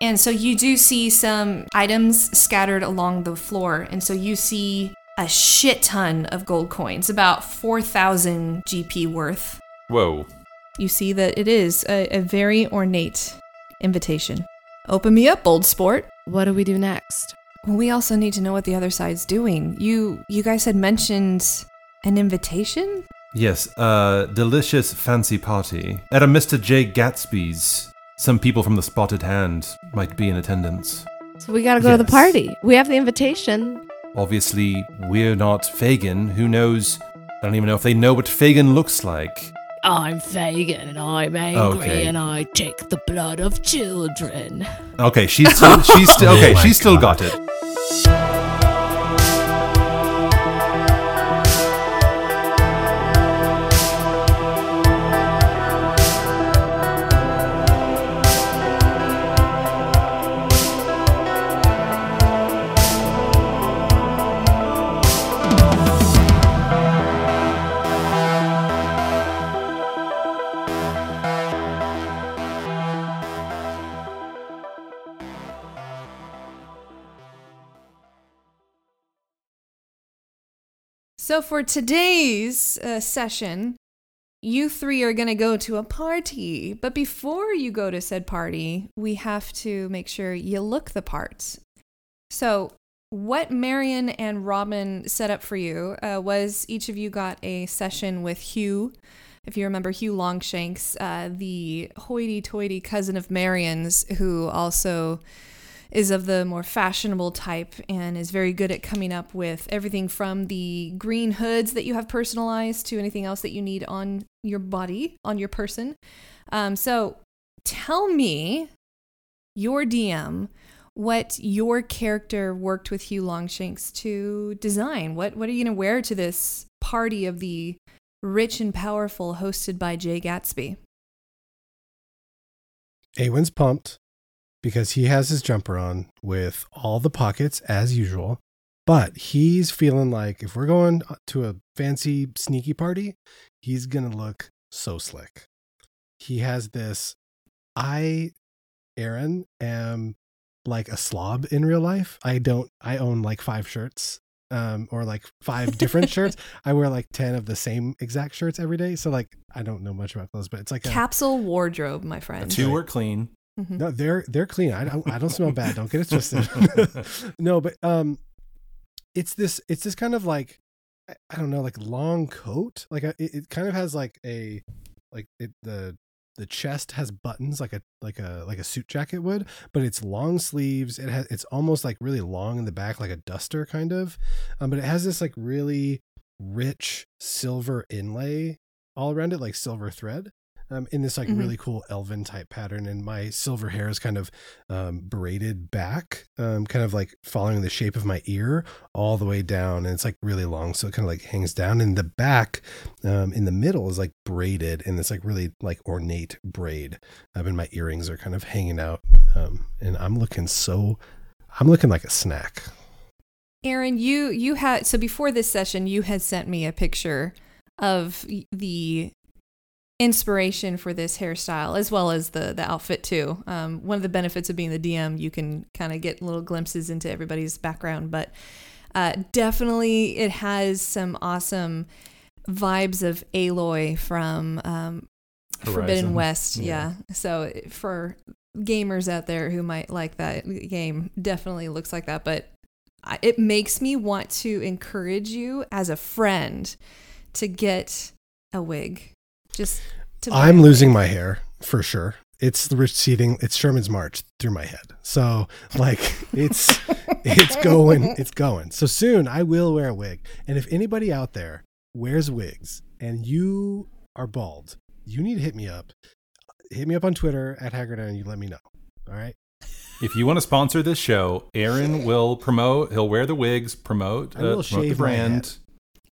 And so you do see some items scattered along the floor. And so you see a shit ton of gold coins, about 4,000 GP worth. Whoa. You see that it is a, a very ornate invitation. Open me up, old sport. What do we do next? Well, we also need to know what the other side's doing. You you guys had mentioned an invitation? Yes, a delicious fancy party at a Mr. J. Gatsby's. Some people from the Spotted Hand might be in attendance. So we gotta go to the party. We have the invitation. Obviously, we're not Fagin. Who knows? I don't even know if they know what Fagin looks like. I'm Fagin and I'm angry Okay. and I take the blood of children. Okay, she's still, she's still Oh okay. my she's still God. got it. So for today's uh, session, you three are going to go to a party. But before you go to said party, we have to make sure you look the part. So what Marion and Robin set up for you uh, was each of you got a session with Hugh. If you remember Hugh Longshanks, uh, the hoity-toity cousin of Marion's, who also is of the more fashionable type and is very good at coming up with everything from the green hoods that you have personalized to anything else that you need on your body, on your person. Um, so tell me, your DM, what your character worked with Hugh Longshanks to design. What what are you gonna wear to this party of the rich and powerful hosted by Jay Gatsby? Awen's pumped because he has his jumper on with all the pockets as usual. But he's feeling like if we're going to a fancy sneaky party, he's going to look so slick. He has this I Aaron am like a slob in real life. I don't I own like 5 shirts um or like five different shirts. I wear like 10 of the same exact shirts every day. So like I don't know much about clothes, but it's like a Capsule wardrobe, my friend. Two were clean. Mhm. no, they're they're clean. I don't I don't smell bad. Don't get it twisted. no, but um, it's this it's this kind of like I, I don't know like long coat. Like a, it, it kind of has like a like it the the chest has buttons like a like a like a suit jacket would, but it's long sleeves. It has it's almost like really long in the back, like a duster kind of. Um, but it has this like really rich silver inlay all around it, like silver thread um, in this like Mhm. really cool elven type pattern. And my silver hair is kind of um, braided back, um, kind of like following the shape of my ear all the way down. And it's like really long. So it kind of like hangs down. And the back um, in the middle is like braided and it's like really like ornate braid. Um, and my earrings are kind of hanging out. Um, and I'm looking so, I'm looking like a snack. Aaron, you you had so before this session, you had sent me a picture of the inspiration for this hairstyle as well as the the outfit too. Um, one of the benefits of being the DM, you can kind of get little glimpses into everybody's background, but uh, definitely it has some awesome vibes of Aloy from um, Forbidden West. Yeah. Yeah. So for gamers out there who might like that game, definitely looks like that. But it makes me want to encourage you as a friend to get a wig. Just to I'm losing my hair for sure. It's the receding. It's Sherman's March through my head. So like it's it's going. It's going. So soon I will wear a wig. And if anybody out there wears wigs and you are bald, you need to hit me up. Hit me up on Twitter at Haggard and you let me know. All right. If you want to sponsor this show, Aaron will promote. He'll wear the wigs, promote, I will uh, promote the shave my brand.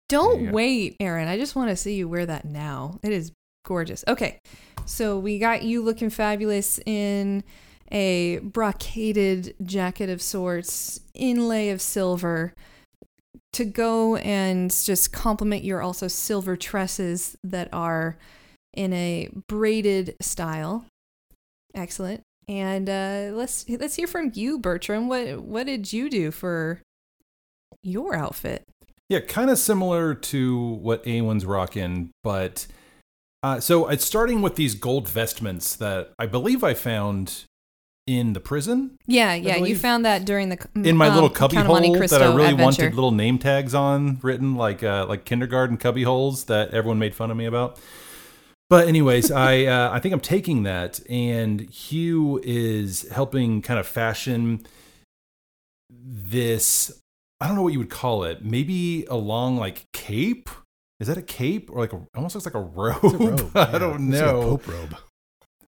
Don't go. wait, Aaron. I just want to see you wear that now. It is gorgeous. Okay, so we got you looking fabulous in a brocaded jacket of sorts, inlay of silver, to go and just complement your also silver tresses that are in a braided style. Excellent. And uh, let's let's hear from you, Bertram. What what did you do for your outfit? Yeah, kind of similar to what Awen's rocking, but uh, so it's starting with these gold vestments that I believe I found in the prison Yeah, yeah. You found that during the in my um, little cubby hole that I really adventure. wanted little name tags on written like uh, like kindergarten cubby holes that everyone made fun of me about. But anyways, I uh, I think I'm taking that, and Hugh is helping kind of fashion this. I don't know what you would call it. Maybe a long like cape. Is that a cape or like a, almost looks like a robe? It's a robe. I yeah. don't It's like a know. Pope robe.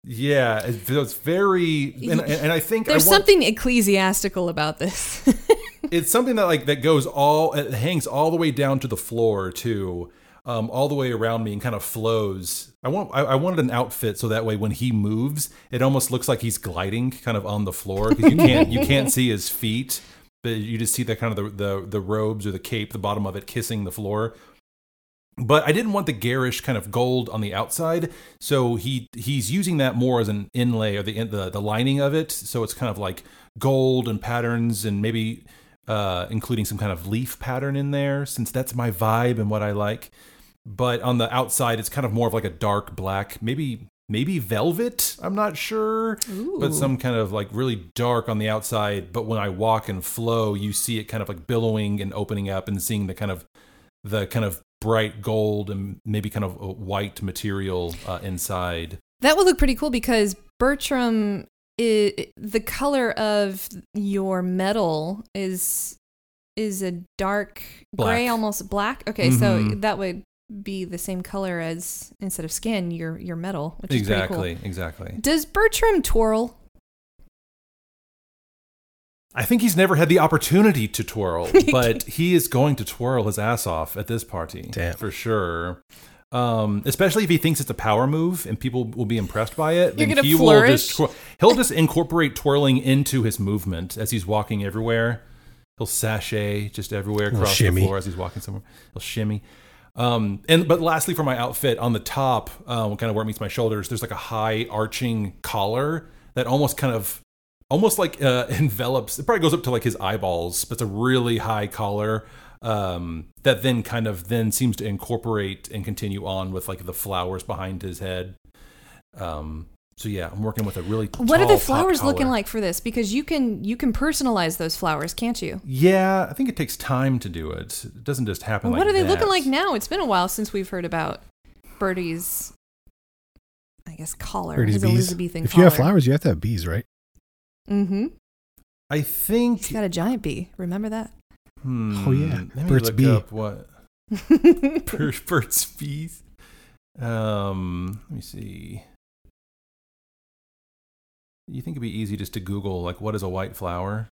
Yeah, it's, feels very, and, and I think There's I want, something ecclesiastical about this. it's something that like that goes all it hangs all the way down to the floor too um, all the way around me and kind of flows i want I, I wanted an outfit so that way when he moves it almost looks like he's gliding kind of on the floor because you can't you can't see his feet but you just see the kind of the, the the robes or the cape the bottom of it kissing the floor but I didn't want the garish kind of gold on the outside, so he he's using that more as an inlay or the the, the lining of it. So it's kind of like gold and patterns and maybe uh, including some kind of leaf pattern in there, since that's my vibe and what I like. But on the outside, it's kind of more of like a dark black, maybe maybe velvet. I'm not sure, but some kind of like really dark on the outside. But when I walk and flow, you see it kind of like billowing and opening up and seeing the kind of the kind of bright gold and maybe kind of a white material uh, inside. that would look pretty cool because Bertram, i the color of your metal is is a dark gray, almost black. Okay, so Mhm. that would be the same color as instead of skin, your your metal, which is exactly, pretty cool. exactly. Does Bertram twirl? I think he's never had the opportunity to twirl, but he is going to twirl his ass off at this party Damn. for sure. Um, especially if he thinks it's a power move and people will be impressed by it. You're then gonna he will just twir- he'll just incorporate twirling into his movement as he's walking everywhere. He'll sashay just everywhere across the floor as he's walking somewhere. He'll shimmy. Um, and but lastly, for my outfit on the top, um, kind of where it meets my shoulders, there's like a high arching collar that almost kind of, almost like uh, envelops. It probably goes up to like his eyeballs, but it's a really high collar um, that then kind of then seems to incorporate and continue on with like the flowers behind his head. Um, so yeah, I'm working with a really. What are the flowers looking like for this? Because you can you can personalize those flowers, can't you? Yeah, I think it takes time to do it. It doesn't just happen. what like what are they that. looking like now? It's been a while since we've heard about Birdie's, I guess, collar. Birdie's his bees. Elizabethan If collar. you have flowers, you have to have bees, right? mm-hmm. I think. He's got a giant bee. Remember that? Hmm, Oh, yeah. Let me look Bee. up what Bir- Burt's Bees. Um, let me see. You think it'd be easy just to Google like what is a white flower?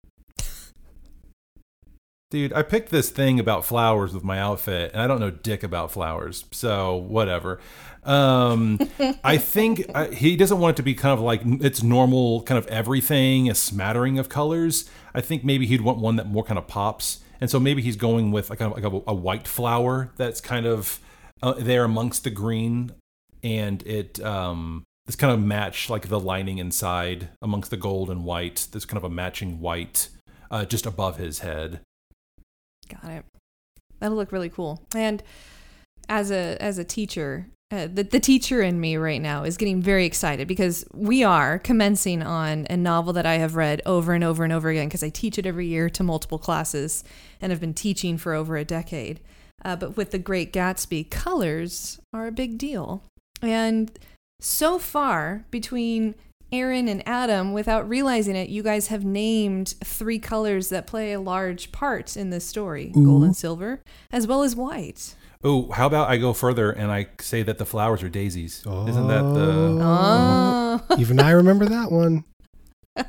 Dude, I picked this thing about flowers with my outfit, and I don't know dick about flowers, so whatever. Um, I think uh, he doesn't want it to be kind of like it's normal, kind of everything, a smattering of colors. I think maybe he'd want one that more kind of pops, and so maybe he's going with like a, like a, a white flower that's kind of uh, there amongst the green, and it um, this kind of match like the lining inside amongst the gold and white. There's kind of a matching white uh, just above his head. Got it. That'll look really cool. And as a as a teacher, uh, the the teacher in me right now is getting very excited because we are commencing on a novel that I have read over and over and over again because I teach it every year to multiple classes and have been teaching for over a decade. Uh, but with the Great Gatsby, colors are a big deal. And so far, between Aaron and Adam, without realizing it, you guys have named three colors that play a large part in this story gold and silver, as well as white. Oh, how about I go further and I say that the flowers are daisies? Isn't that the Oh. Even I remember that one.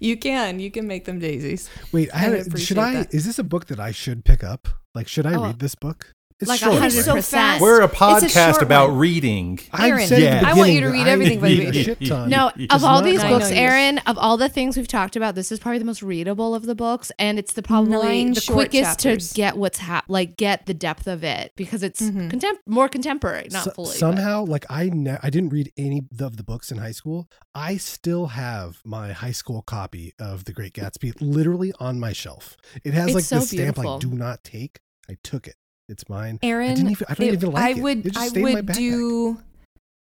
You can. You can make them daisies. Wait, I I should I? that. Is this a book that I should pick up? Like, should I Oh, read this book? It's like short, a right? hundred so percent. fast. We're a It's a podcast about one. reading. I Aaron, said Yeah. I want you to read everything by read reading. a shit ton. No, It's of all these I books. Aaron, of all the things we've talked about, this is probably the most readable of the books, and it's the probably Nine the short quickest chapters. to get what's hap- like get the depth of it because it's Mhm. contem- more contemporary, not So- fully. but- somehow, like I, ne- I didn't read any of the books in high school. I still have my high school copy of The Great Gatsby literally on my shelf. It has It's like so the stamp beautiful. like "Do not take." I took it. It's mine. Aaron, I didn't even. I don't it- even like I it. would. It just I stayed in my would do.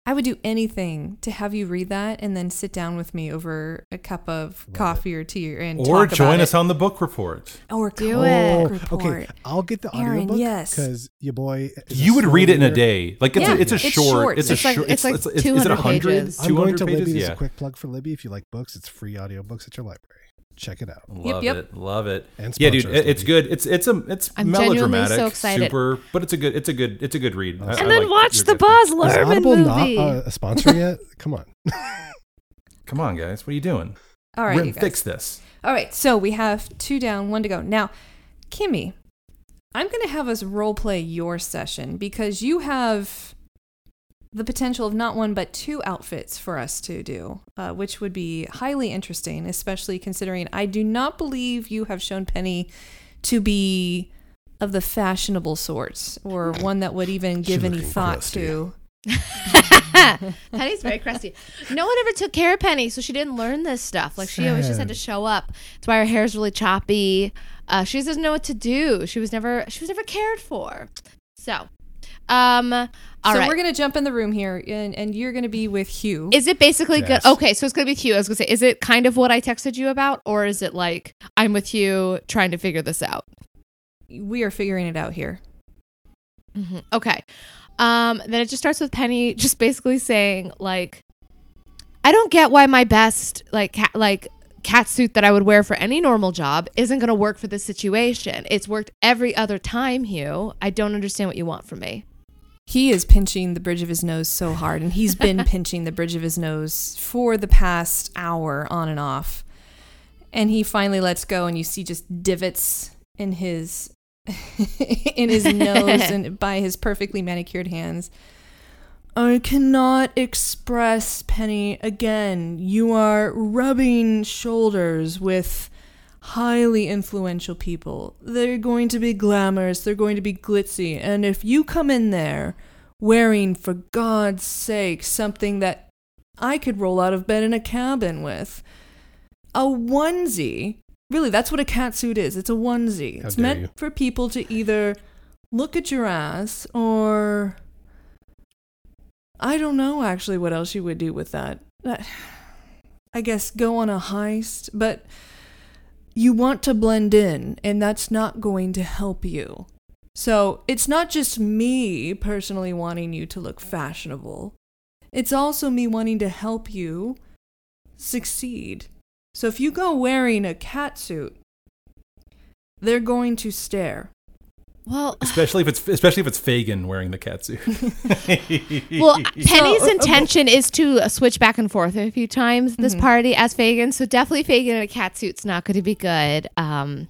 I would do anything to have you read that and then sit down with me over a cup of Love coffee or tea and Or talk join about us it. on the book report. or Do co- it. Oh, okay. I'll get the Aaron, audiobook. yes. because your boy. You would read it in a day. Like it's Yeah, a, it's a it's short. short. It's a It's like- short. it's like is it 200 a hundred? pages. I'm going to pages. Libby. As Yeah. a quick plug for Libby. If you like books, it's free audiobooks at your library. Check it out. Love yep. it. Love it. And yeah, dude, it- it's good. It's it's a it's I'm melodramatic, so excited. super, but it's a good it's a good it's a good read. I- I and then like watch the Gatsby. Baz Is Luhrmann Audible movie. not uh, a sponsor yet? Come on. Come on, guys, what are you doing? All right, We're you guys. fix this. All right, so we have two down, one to go. Now, Kimmy, I'm going to have us role play your session because you have the potential of not one but two outfits for us to do, uh, which would be highly interesting, especially considering I do not believe you have shown Penny to be of the fashionable sorts or one that would even give any thought crusty. to. Penny's very crusty. No one ever took care of Penny, so she didn't learn this stuff. Like she always just had to show up. That's why her hair's really choppy. Uh, she doesn't know what to do. She was never she was never cared for. So, um, all so right. we're going to jump in the room here, and, and you're going to be with Hugh. Is it basically Yes. good? Okay, so it's gonna be Hugh. I was gonna say, is it kind of what I texted you about, or is it like I'm with you trying to figure this out? we are figuring it out here. Mhm. Okay. Um, then it just starts with Penny just basically saying like, I don't get why my best like cat like cat suit that I would wear for any normal job isn't gonna work for this situation. It's worked every other time, Hugh. I don't understand what you want from me. He is pinching the bridge of his nose so hard, and he's been pinching the bridge of his nose for the past hour on and off. And he finally lets go, and you see just divots in his in his nose and by his perfectly manicured hands. I cannot express, Penny, again. You are rubbing shoulders with highly influential people. They're going to be glamorous, they're going to be glitzy, and if you come in there wearing, for God's sake, something that I could roll out of bed in a cabin with, a onesie. Really, that's what a cat suit is. It's a onesie. How it's meant you. for people to either look at your ass or I don't know actually what else you would do with that. I guess go on a heist, but you want to blend in, and that's not going to help you. So it's not just me personally wanting you to look fashionable, it's also me wanting to help you succeed. So if you go wearing a cat suit, they're going to stare. Well, Especially if it's especially if it's Fagin wearing the cat suit. well, Penny's So, uh, intention is to uh, switch back and forth a few times this Mhm. party as Fagin. So definitely Fagin in a cat suit's not going to be good. Um,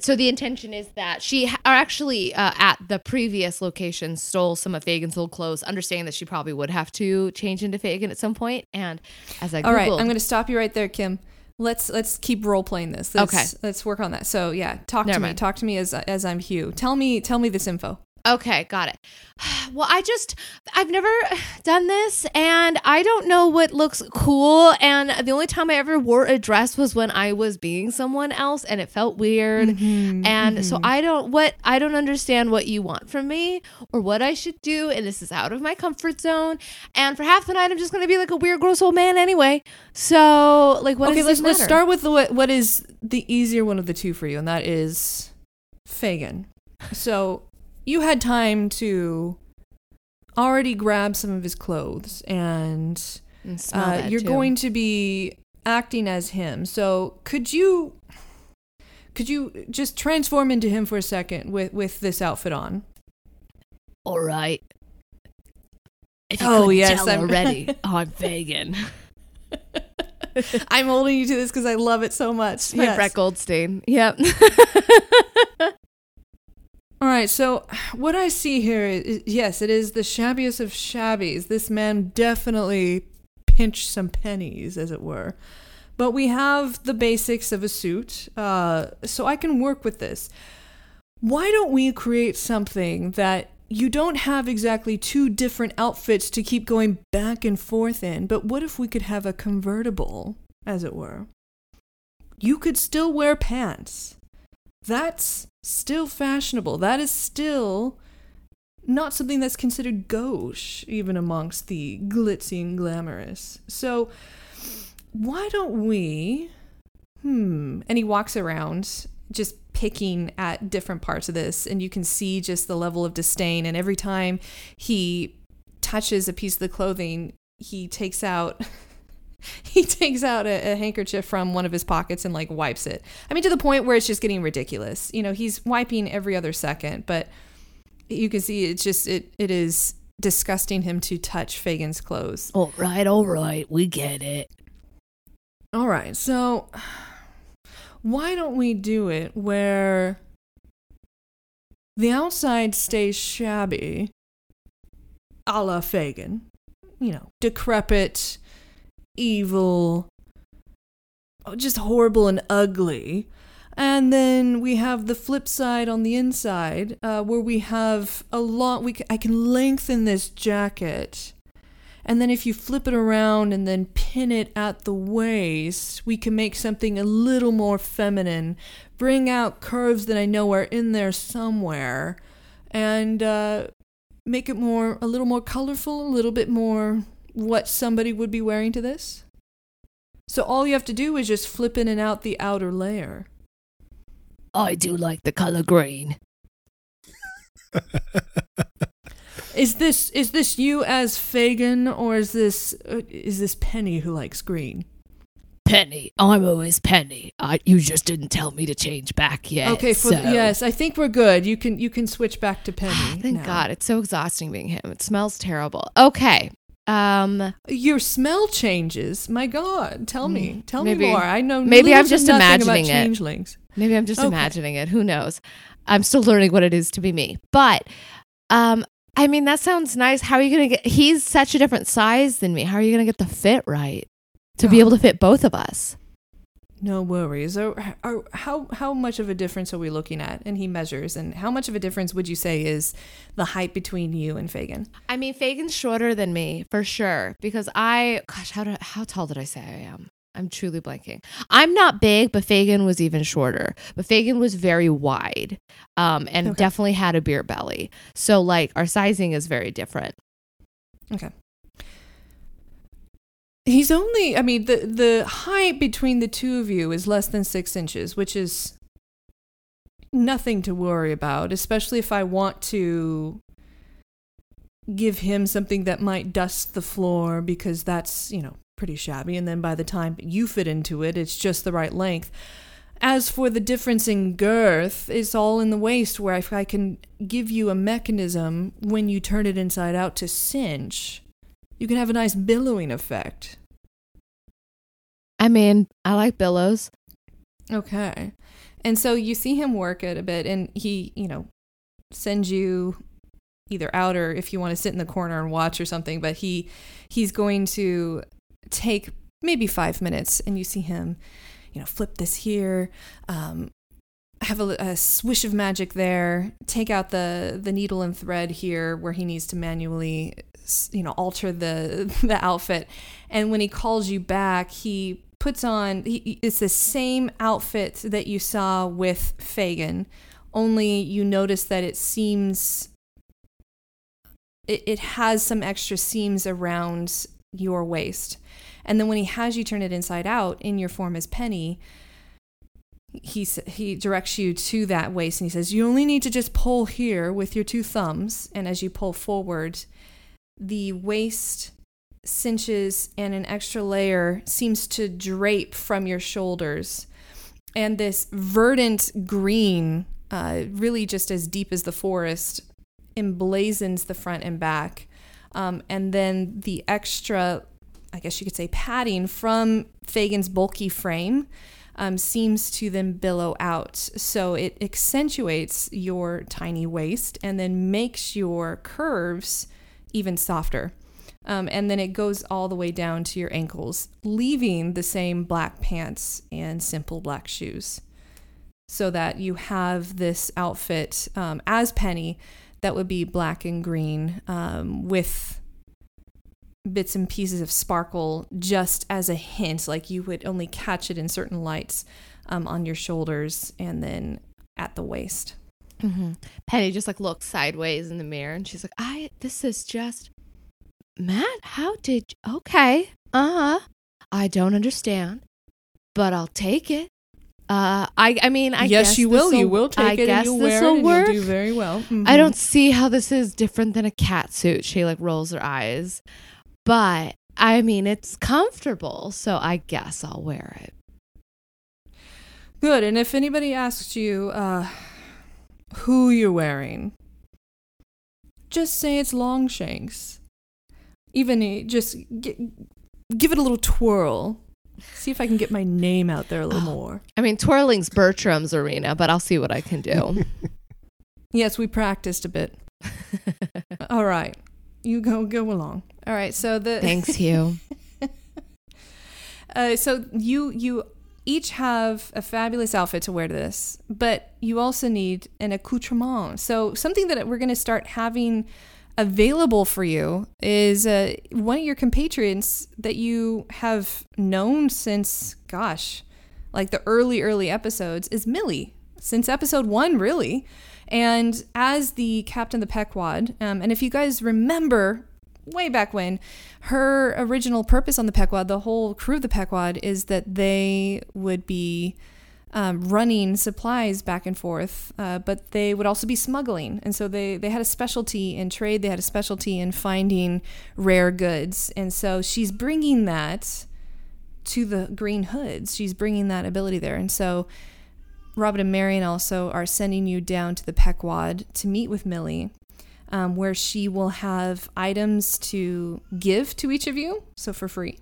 so the intention is that she ha- are actually uh, at the previous location stole some of Fagin's old clothes, understanding that she probably would have to change into Fagin at some point. And as I googled, All right, I'm going to stop you right there, Kim. Let's let's keep role playing this. Let's, Okay. let's work on that. So yeah, talk Never to me. Talk to me as as I'm Hugh. Tell me tell me this info. Okay, got it. Well, I just I've never done this and I don't know what looks cool and the only time I ever wore a dress was when I was being someone else and it felt weird. Mm-hmm, And so I don't what I don't understand what you want from me or what I should do and this is out of my comfort zone. And for half the night I'm just going to be like a weird gross old man anyway. So, like what okay, let's let's start with the, what what is the easier one of the two for you, and that is Fagin. So you had time to already grab some of his clothes, and And uh, you're too. going to be acting as him. So could you could you just transform into him for a second with with this outfit on? All right. Oh, yes, I'm- already, I'm Fagin. I'm holding you to this because I love it so much. My Yes. Brett Goldstein. Yep. All right, so what I see here is yes, it is the shabbiest of shabbies. This man definitely pinched some pennies, as it were. But we have the basics of a suit, uh, so I can work with this. Why don't we create something that you don't have exactly two different outfits to keep going back and forth in, but what if we could have a convertible, as it were? You could still wear pants. That's still fashionable. That is still not something that's considered gauche, even amongst the glitzy and glamorous. So, why don't we? Hmm. And he walks around just picking at different parts of this, and you can see just the level of disdain. And every time he touches a piece of the clothing, he takes out. He takes out a, a handkerchief from one of his pockets and like wipes it. I mean, to the point where it's just getting ridiculous. You know, he's wiping every other second, but you can see it's just it it is disgusting him to touch Fagin's clothes. all right, all right, we get it. All right, so why don't we do it where the outside stays shabby, a la Fagin, you know, decrepit, evil, just horrible and ugly. And then we have the flip side on the inside, uh, where we have a lot. We c- I can lengthen this jacket, and then if you flip it around and then pin it at the waist, we can make something a little more feminine, bring out curves that I know are in there somewhere, and uh, make it more a little more colorful, a little bit more what somebody would be wearing to this. So all you have to do is just flip in and out the outer layer. I do like the color green. Is this is this you as Fagin, or is this uh, is this Penny who likes green? Penny, I'm always Penny. I, you just didn't tell me to change back yet. okay, for so- yes, I think we're good. You can you can switch back to Penny. Thank now. God, it's so exhausting being him. It smells terrible. Okay. Um, Your smell changes. My God, tell me, tell maybe- me more. I know. maybe I'm just imagining it. maybe I'm just Okay. imagining it. Who knows? I'm still learning what it is to be me. But, um, I mean, that sounds nice. How are you gonna get? He's such a different size than me. How are you gonna get the fit right to be able to fit both of us? No worries. Are, how how much of a difference are we looking at? And he measures. And how much of a difference would you say is the height between you and Fagin? I mean, Fagin's shorter than me for sure because I, gosh, how did, how tall did I say I am? I'm truly blanking. I'm not big, but Fagin was even shorter. But Fagin was very wide, um, and Okay. definitely had a beer belly. So like our sizing is very different. Okay. He's only, I mean, the, the height between the two of you is less than six inches, which is nothing to worry about, especially if I want to give him something that might dust the floor because that's, you know, pretty shabby. And then by the time you fit into it, it's just the right length. As for the difference in girth, it's all in the waist where if I can give you a mechanism when you turn it inside out to cinch, you can have a nice billowing effect. I mean, I like billows. Okay. And so you see him work it a bit and he, you know, sends you either out or if you want to sit in the corner and watch or something, but he he's going to take maybe 5 minutes and you see him, you know, flip this here, um have a, a swish of magic there, take out the the needle and thread here where he needs to manually you know alter the the outfit. And when he calls you back he puts on he, it's the same outfit that you saw with Fagin only you notice that it seems it, it has some extra seams around your waist. And then when he has you turn it inside out in your form as Penny he he directs you to that waist and he says you only need to just pull here with your two thumbs. And as you pull forward the waist cinches and an extra layer seems to drape from your shoulders and this verdant green uh, really just as deep as the forest emblazons the front and back um, and then the extra I guess you could say, padding from Fagin's bulky frame um, seems to then billow out. So it accentuates your tiny waist and then makes your curves even softer. Um, and then it goes all the way down to your ankles, leaving the same black pants and simple black shoes. So that you have this outfit um, as Penny that would be black and green um, with bits and pieces of sparkle just as a hint, like you would only catch it in certain lights um, on your shoulders and then at the waist. Mm-hmm. Penny just like looks sideways in the mirror and she's like, I, this is just, Matt, how did, you, okay, uh huh. I don't understand, but I'll take it. Uh, I, I mean, I yes, guess you will. You will take I it guess and you'll this'll and work. do very well. I Mhm. don't see how this is different than a cat suit. She like rolls her eyes, but I mean, it's comfortable, so I guess I'll wear it. Good. And if anybody asks you uh, who you're wearing, just say it's Longshanks. Even eh, just gi- give it a little twirl. See if I can get my name out there a little more. I mean, twirling's Bertram's arena, but I'll see what I can do. Yes, we practiced a bit. All right. You go go along. All right. So the Thanks, Hugh. Uh, so you you each have a fabulous outfit to wear to this, but you also need an accoutrement. So something that we're going to start having available for you is uh, one of your compatriots that you have known since, gosh, like the early early episodes is Millie since episode one, really. And as the captain of the Pequod, um, and if you guys remember way back when, her original purpose on the Pequod, the whole crew of the Pequod, is that they would be um, running supplies back and forth, uh, but they would also be smuggling. And so they, they had a specialty in trade, they had a specialty in finding rare goods. And so she's bringing that to the Green Hoods. She's bringing that ability there. And so Robin and Marion also are sending you down to the Pequod to meet with Millie, um, where she will have items to give to each of you, so for free,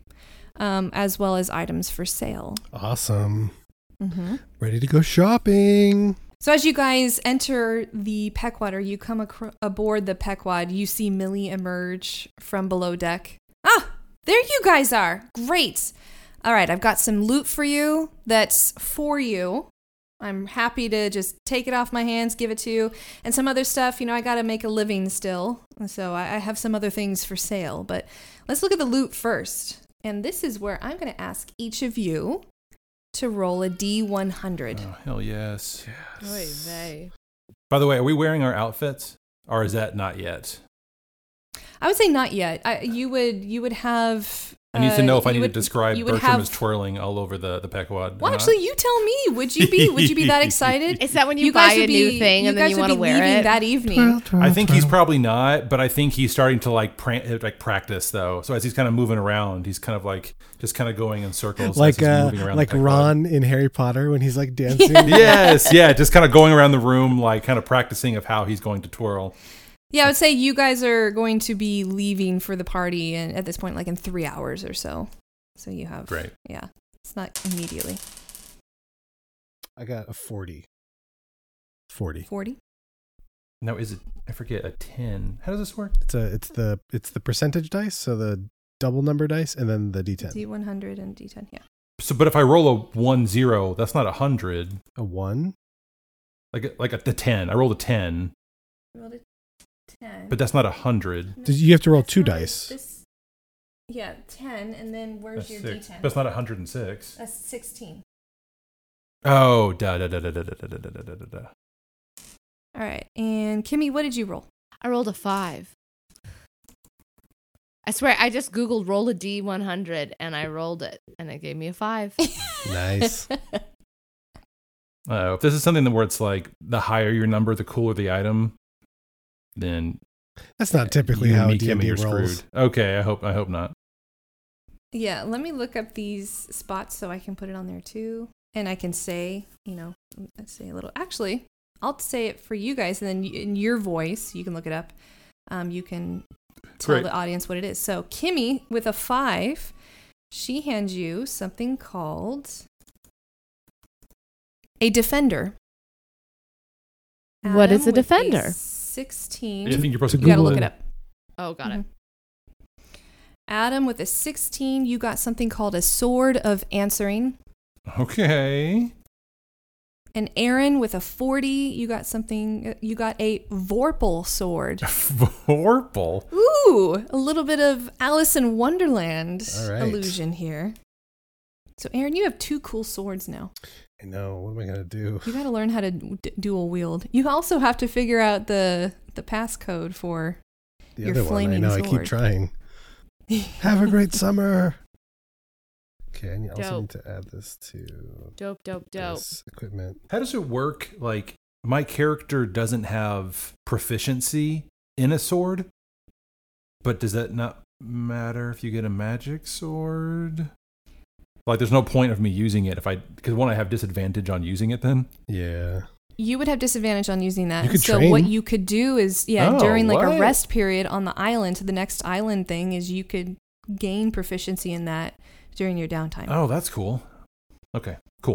um, as well as items for sale. Awesome. Mm-hmm. Ready to go shopping. So as you guys enter the or you come aboard the Pequod, you see Millie emerge from below deck. Ah, there you guys are. Great. All right, I've got some loot for you that's for you. I'm happy to just take it off my hands, give it to you, and some other stuff. You know, I got to make a living still, so I, I have some other things for sale. But let's look at the loot first. And this is where I'm going to ask each of you to roll a D100. Oh, hell yes. Oy By the way, are we wearing our outfits, or is that not yet? I would say not yet. I, you would you would have. I need to uh, know if I need would- to describe Bertram have- as twirling all over the the Pequod. Well, actually, you tell me. Would you be? Would you be that excited? Is that when you, guys buy a would new be- thing and then you want to wear it? that evening? I think he's probably not, but I think he's starting to like pra- like practice though. So as he's kind of moving around, he's kind of like just kind of going in circles, as like he's uh, moving around like. Ron in Harry Potter when he's like dancing. yes, yeah, just kind of going around the room, like kind of practicing of how he's going to twirl. Yeah, I would say you guys are going to be leaving for the party, and at this point, like in three hours or so. So you have Great. Yeah, it's not immediately I got a 40. 40. forty. Now is it? I forget a ten. How does this work? It's a it's the it's the percentage dice, so the double number dice and then the d10. D one hundred and D ten. Yeah. So, but if I roll a one zero, that's not a hundred. A 1. Like like a, the ten, I rolled a ten, Rolled a ten. but that's not a hundred. Did you have to roll two dice? yeah, ten, and then where's That's six. That's not a hundred and six. That's sixteen. Oh, da da da da da da da da da da da. da. All right, and Kimmy, what did you roll? I rolled a five. I swear, I just Googled roll a D100 and I rolled it and it gave me a five. Nice. Uh, if this is something that where it's like the higher your number, the cooler the item, then That's not typically you and how me, D&D Kimmy, are rolls. screwed. Okay, I hope I hope not. Yeah, let me look up these spots so I can put it on there too. And I can say, you know, let's say a little. Actually, I'll say it for you guys, and then in your voice, you can look it up. Um, you can tell Great. the audience what it is. So, Kimmy with a five she hands you something called a defender. What is a with defender? 16. I think you're supposed To You gotta Google look it. it up. Oh, got it. Mhm. Adam with a 16, you got something called a sword of answering. Okay. And Aaron with a 40, you got something, you got a Vorpal sword. Vorpal. Ooh, a little bit of Alice in Wonderland All right. illusion here. So, Aaron, you have two cool swords now. I know. What am I gonna do? You got to learn how to d- dual wield. You also have to figure out the the passcode for. The Your other one. I flaming know. I keep trying. Have a great summer. Okay, and you also Dope. need to add this to Dope, dope, dope. this equipment. How does it work? Like, my character doesn't have proficiency in a sword, but does that not matter if you get a magic sword? Like, there's no point of me using it if I, because one, I have disadvantage on using it then. Yeah. You would have disadvantage on using that. You could so what you could do is, yeah, Oh, during like what? a rest period on the island to the next island thing is you could gain proficiency in that during your downtime. Oh, that's cool. Okay, cool.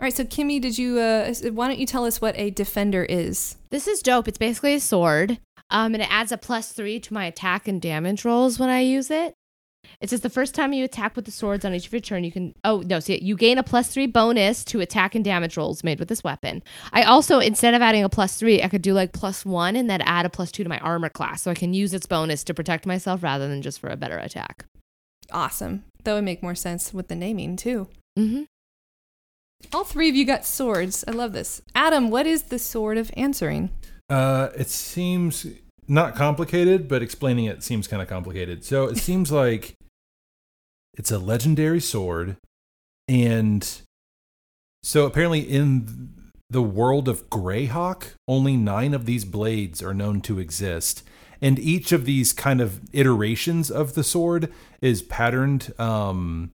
All right, so Kimmy, did you? Uh, why don't you tell us what a defender is? This is dope. It's basically a sword. Um, and it adds a plus three to my attack and damage rolls when I use it. It says the first time you attack with the swords on each of your turn, you can. Oh no! See, you gain a plus three bonus to attack and damage rolls made with this weapon. I also, instead of adding a plus three, I could do like plus one and then add a plus two to my armor class, so I can use its bonus to protect myself rather than just for a better attack. Awesome. That would make more sense with the naming too. Mm-hmm. All three of you got swords. I love this. Adam, what is the sword of answering? Uh, it seems not complicated, but explaining it seems kind of complicated. So it seems like it's a legendary sword, and so apparently in the world of Greyhawk, only nine of these blades are known to exist, and each of these kind of iterations of the sword is patterned. Um,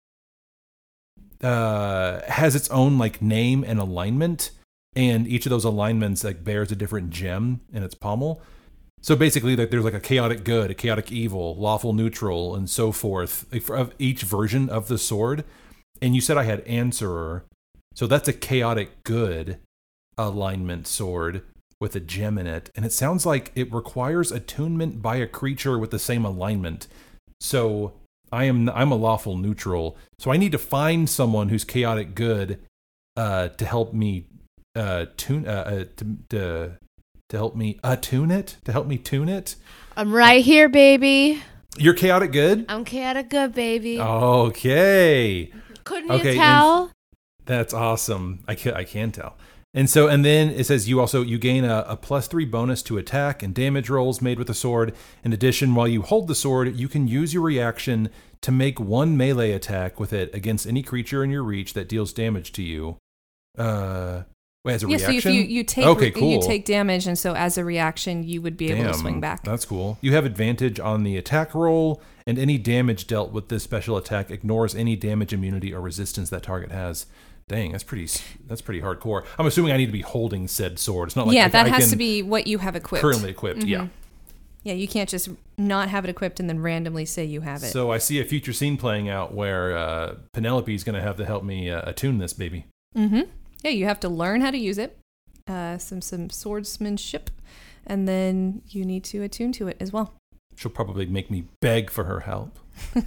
uh, has its own like name and alignment and each of those alignments like bears a different gem in its pommel. So basically, there's like a chaotic good, a chaotic evil, lawful neutral, and so forth of each version of the sword. And you said I had answerer, so that's a chaotic good alignment sword with a gem in it, and it sounds like it requires attunement by a creature with the same alignment. So I am I'm a lawful neutral, so I need to find someone who's chaotic good uh, to help me uh, tune uh, uh, to, to to help me attune it to help me tune it. I'm right here, baby. You're chaotic good. I'm chaotic good, baby. Okay, Couldn't okay, you tell? that's awesome. I can I can tell. And so and then it says you also you gain a, a plus three bonus to attack and damage rolls made with the sword. In addition, while you hold the sword, you can use your reaction to make one melee attack with it against any creature in your reach that deals damage to you. Uh, wait, as a yeah, so reaction. if you, you take okay, you take damage, and so as a reaction, you would be able to swing back. That's cool. You have advantage on the attack roll, and any damage dealt with this special attack ignores any damage immunity or resistance that target has. Dang, that's pretty. That's pretty hardcore. I'm assuming I need to be holding said sword. It's not like yeah, that I has to be what you have equipped. currently equipped. Yeah. Mhm. Yeah, you can't just not have it equipped and then randomly say you have it. So I see a future scene playing out where uh, Penelope's going to have to help me uh, attune this baby. mm-hmm. Yeah, you have to learn how to use it, uh, some some swordsmanship, and then you need to attune to it as well. She'll probably make me beg for her help.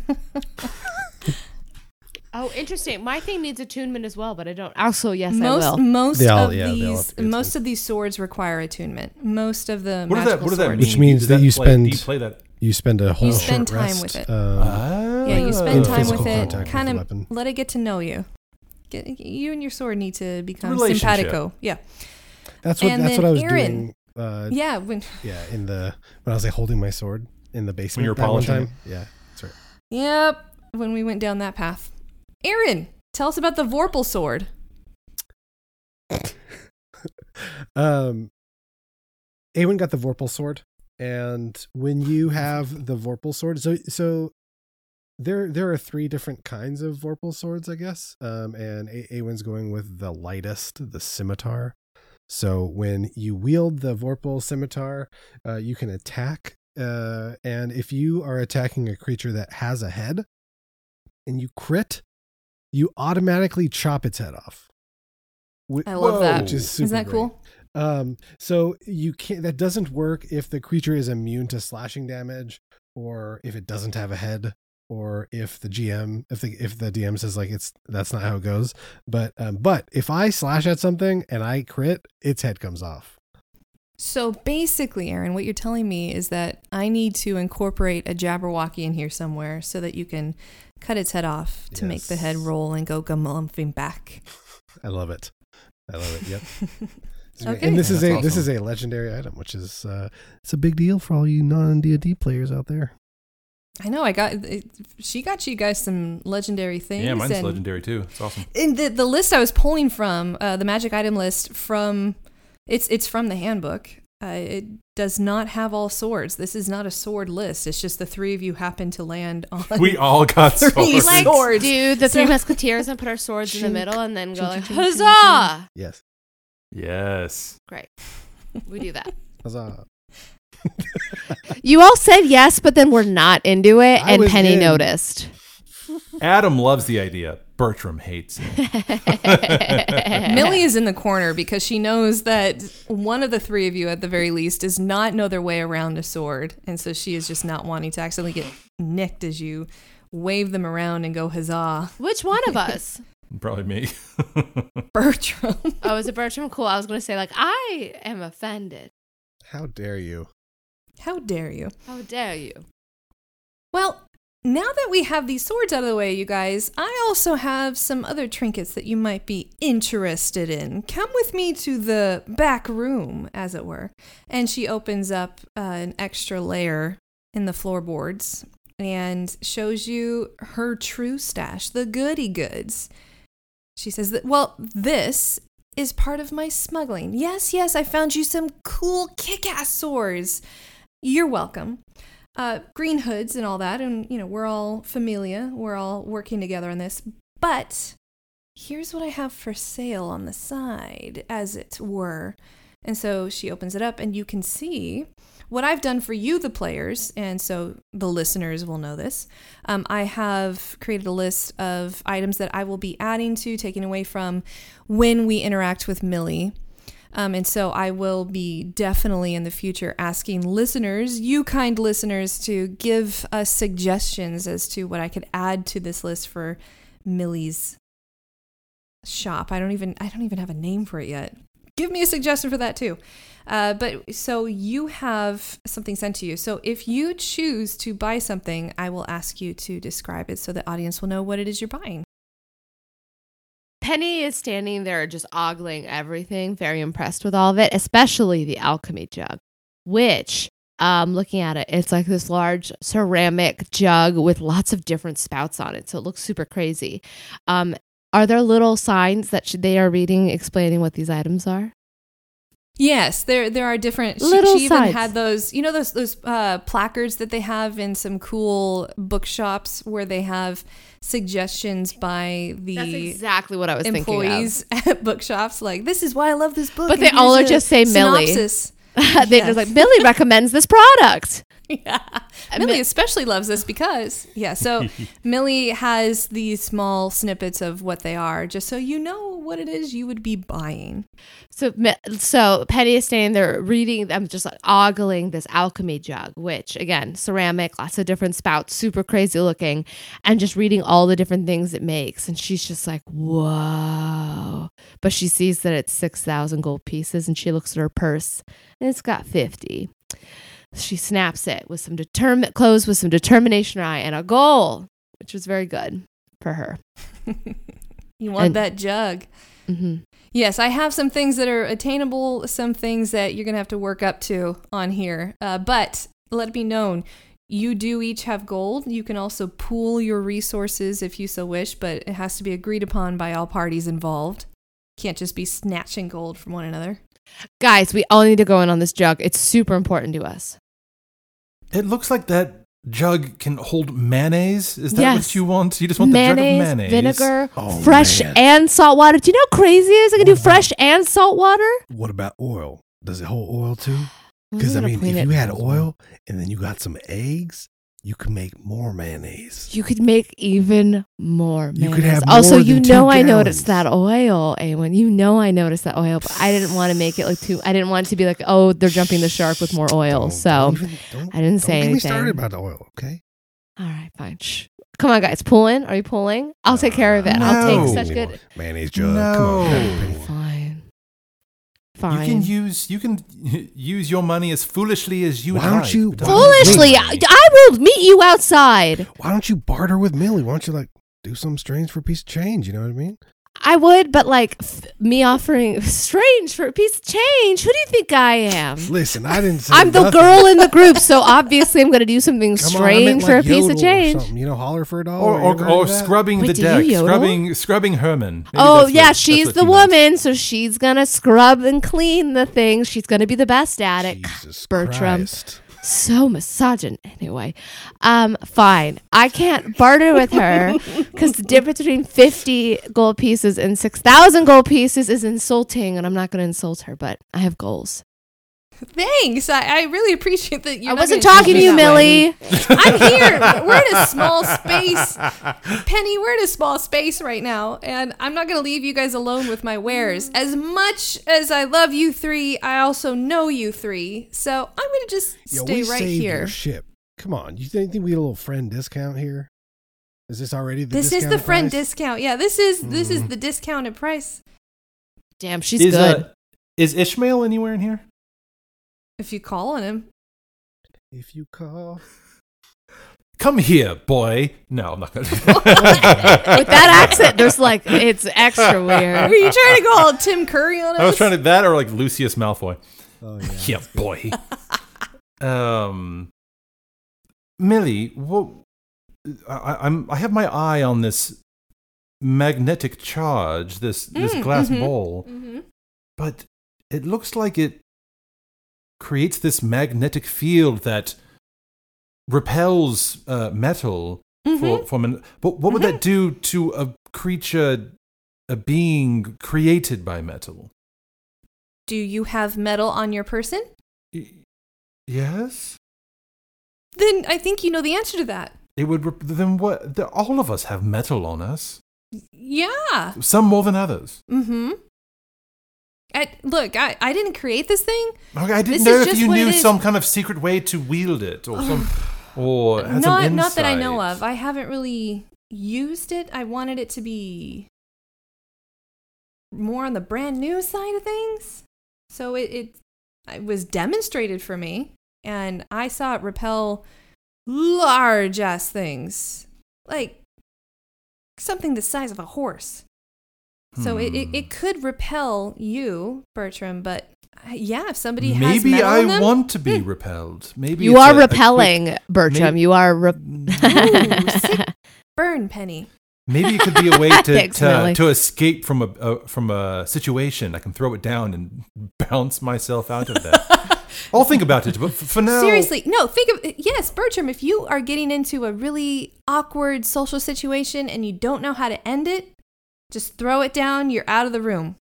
Oh, interesting. My thing needs attunement as well, but I don't. Also, yes, most I will. most They all- of yeah, they all have these most of these swords require attunement. Most of the What does that? magical What does that swords. mean? Which means Does that you play- do you spend- play that. You spend a whole spend short time rest, with it. Um, Ah. Yeah, you spend time with it. Kind of let it get to know you. Get, you and your sword need to become Relationship. simpatico. Yeah, that's what And that's what I was Aaron. doing. Uh, yeah. When yeah, in the when I was like holding my sword in the basement. When you were that polishing time. Yeah, that's right. Yep, when we went down that path. Aaron, tell us about the Vorpal sword. um, Awen got the Vorpal sword, and when you have the Vorpal sword, so so there there are three different kinds of Vorpal swords, I guess. Um, and A- Awen's going with the lightest, the scimitar. So when you wield the Vorpal scimitar, uh, you can attack, uh, and if you are attacking a creature that has a head, and you crit, you automatically chop its head off. Wh- I love Whoa. that. Which is super Isn't that great. cool? Um, so you can't. That doesn't work if the creature is immune to slashing damage, or if it doesn't have a head, or if the GM, if the if the DM says like it's that's not how it goes. But um, but if I slash at something and I crit, its head comes off. So basically, Aaron, what you're telling me is that I need to incorporate a Jabberwocky in here somewhere so that you can cut its head off to make the head roll and go gumlumping back. I love it. I love it. Yep. Okay. And this is a That's this is a legendary item, which is uh, it's a big deal for all you non D and D players out there. I know. I got. It, she got you guys some legendary things. Yeah, mine's and legendary too. It's awesome. In the the list I was pulling from, uh, the magic item list from, it's it's from the handbook. Uh, it does not have all swords. This is not a sword list. It's just the three of you happen to land on. We all got Three swords. like- Like, Swords. do the three So- musketeers and put our swords in the middle and then go chink, like, chink, chink, chink, huzzah! Yes. yes. Great. We do that. Huzzah. You all said yes, but then we're not into it, I and was Penny in. noticed. Adam loves the idea. Bertram hates it. Millie is in the corner because she knows that one of the three of you, at the very least, does not know their way around a sword, and so she is just not wanting to accidentally get nicked as you wave them around and go huzzah, Which one of us? Probably me. Bertram. Oh, is it Bertram? Cool. I was going to say, like, I am offended. How dare you? How dare you? How dare you? Well, now that we have these swords out of the way, you guys, I also have some other trinkets that you might be interested in. Come with me to the back room, as it were. And she opens up uh, an extra layer in the floorboards and shows you her true stash, the goody goods. She says that, well, this is part of my smuggling. Yes, yes, I found you some cool kick ass swords. You're welcome uh, green hoods and all that, and you know we're all familia. We're all working together on this. But here's what I have for sale on the side, as it were. And so she opens it up, and you can see what I've done for you, the players, and so the listeners will know this. Um, I have created a list of items that I will be adding to, taking away from when we interact with Millie. Um, and so I will be definitely in the future asking listeners, you kind listeners, to give us suggestions as to what I could add to this list for Millie's shop. I don't even I don't even have a name for it yet. Give me a suggestion for that too. Uh, but so you have something sent to you. So if you choose to buy something, I will ask you to describe it so the audience will know what it is you're buying. Penny is standing there just ogling everything, very impressed with all of it, especially the alchemy jug, which, um, looking at it, it's like this large ceramic jug with lots of different spouts on it. So it looks super crazy. Um, are there little signs that sh- they are reading explaining what these items are? Yes, there there are different. She, Little she even sides. had those, you know, those those uh, placards that they have in some cool bookshops where they have suggestions by the That's exactly what I was employees at bookshops. Like, this is why I love this book. But and they all are just say Millie. they just like Billy recommends this product. yeah. Millie especially loves this because, yeah, so Millie has these small snippets of what they are, just so you know what it is you would be buying. So, so Penny is standing there reading. I'm just like ogling this alchemy jug, which again, ceramic, lots of different spouts, super crazy looking, and just reading all the different things it makes. And she's just like, "Whoa!" But she sees that it's six thousand gold pieces, and she looks at her purse, and it's got fifty. She snaps it with some determined clothes with some determination eye and a goal, which was very good for her. You want And- that jug. hmm Yes, I have some things that are attainable, some things that you're going to have to work up to on here. Uh, but let it be known, you do each have gold. You can also pool your resources if you so wish, but it has to be agreed upon by all parties involved. Can't just be snatching gold from one another. Guys, we all need to go in on this jug. It's super important to us. It looks like that jug can hold mayonnaise. Is that Yes. what you want? You just want mayonnaise, the jug of mayonnaise. vinegar, Oh, fresh man. and salt water. Do you know how crazy it is? I can do What about- fresh and salt water. What about oil? Does it hold oil too? Because I mean, if you had oil and then you got some eggs, you can make more mayonnaise. You could make even more. You Mayonnaise. could have also, more you know, I noticed that oil, Awen. You know, I noticed that oil, but I didn't want to make it like too. I didn't want it to be like, oh, they're jumping the shark with more oil. Don't- so, don't even- don't- I didn't say get me started about the oil, okay? all right, fine. Shh. Come on, guys, pulling. Are you pulling? I'll take care of it. I'll take such good. mayonnaise jug. Come on, No. Fine. Fine. You can use you can use your money as foolishly as you Why don't like. you- Don't- Foolishly, I, I will meet you outside. Why don't you barter with Millie? Why don't you like do something strange for a piece of change? You know what I mean? I would, but like f- me offering strange for a piece of change. Who do you think I am? Listen, I didn't say I'm the nothing. girl in the group, so obviously I'm going to do something Come strange meant for a piece of change. You know, holler for a dollar. or You or, or scrubbing Wait, the deck, scrubbing scrubbing Herman. Maybe Oh that's what- yeah, she's the you meant. woman, so she's gonna scrub and clean the thing. She's gonna be the best at it. Jesus Bertram. Christ. So misogyn. Anyway, um, fine. I can't barter with her because the difference between fifty gold pieces and six thousand gold pieces is insulting, and I'm not gonna insult her. But I have goals. Thanks. I, I really appreciate that. You're I wasn't talking to you, me that way. Millie. I'm here. We're in a small space. Penny, we're in a small space right now, and I'm not going to leave you guys alone with my wares. As much as I love you three, I also know you three. So I'm going to just Yo, stay we right saved here. your ship. Come on, you think, think we get a little friend discount here? Is this already the This is the friend price? discount. Yeah, this is this is Mm. the discounted price. Damn, she's Is, good. uh, is Ishmael anywhere in here? If you call on him. If you call, Come here, boy. No, I'm not gonna. do With that. that accent, there's like it's extra Are weird. you trying to go all Tim Curry on us? I was trying to that or like Lucius Malfoy. oh yeah, Yeah, boy. um, Millie, what? I, I'm. I have my eye on this magnetic charge. This this Mm, glass mhm. ball, hmm but it looks like it creates this magnetic field that repels uh, metal Mm-hmm. for, from an. But what would that do to a creature, a being created by metal? Do you have metal on your person? Y- Yes. Then I think you know the answer to that. It would. Rep- then what? The, all of us have metal on us. Yeah. Some more than others. Mm-hmm. I, look, I, I didn't create this thing. Okay, I didn't This know if you knew some kind of secret way to wield it, or some, or had not some not that I know of. I haven't really used it. I wanted it to be more on the brand new side of things. So it, it it was demonstrated for me and I saw it repel large ass things. Like something the size of a horse. So it, it, Hmm. it could repel you, Bertram, but uh, yeah, if somebody has Maybe metal I in them, want to be hmm. repelled. Maybe You are a- a quick- repelling, Bertram. May- you are. Re- Ooh, sick burn, Penny. Maybe it could be a way to Thanks, to, Millie. to escape from a uh, from a situation. I can throw it down and bounce myself out of that. I'll think about it, but f- for now, Seriously, no, think of yes, Bertram, if you are getting into a really awkward social situation and you don't know how to end it, just throw it down, you're out of the room.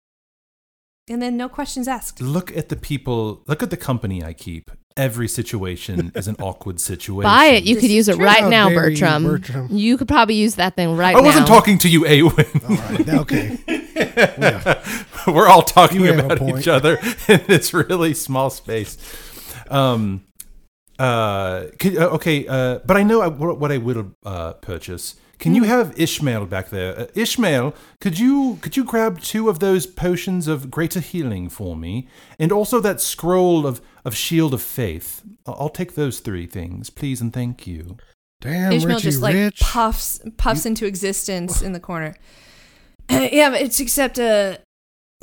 And then no questions asked. look at the people. Look at the company I keep. Every situation is an awkward situation. Buy it. You could use it right now, Bertram. Bertram. You could probably use that thing right now. I wasn't now. talking to you, Awen. all right, okay. Yeah. We're all talking You about each other in this really small space. Um, uh, could, uh, okay, uh, but I know I, what, what I will uh, purchase. Can Hmm. you have Ishmael back there? Uh, Ishmael, could you could you grab two of those potions of greater healing for me, and also that scroll of of shield of faith? I'll I'll take those three things, please and thank you. Damn, Ishmael Richie just like Rich. puffs puffs into existence in the corner. yeah, but it's except uh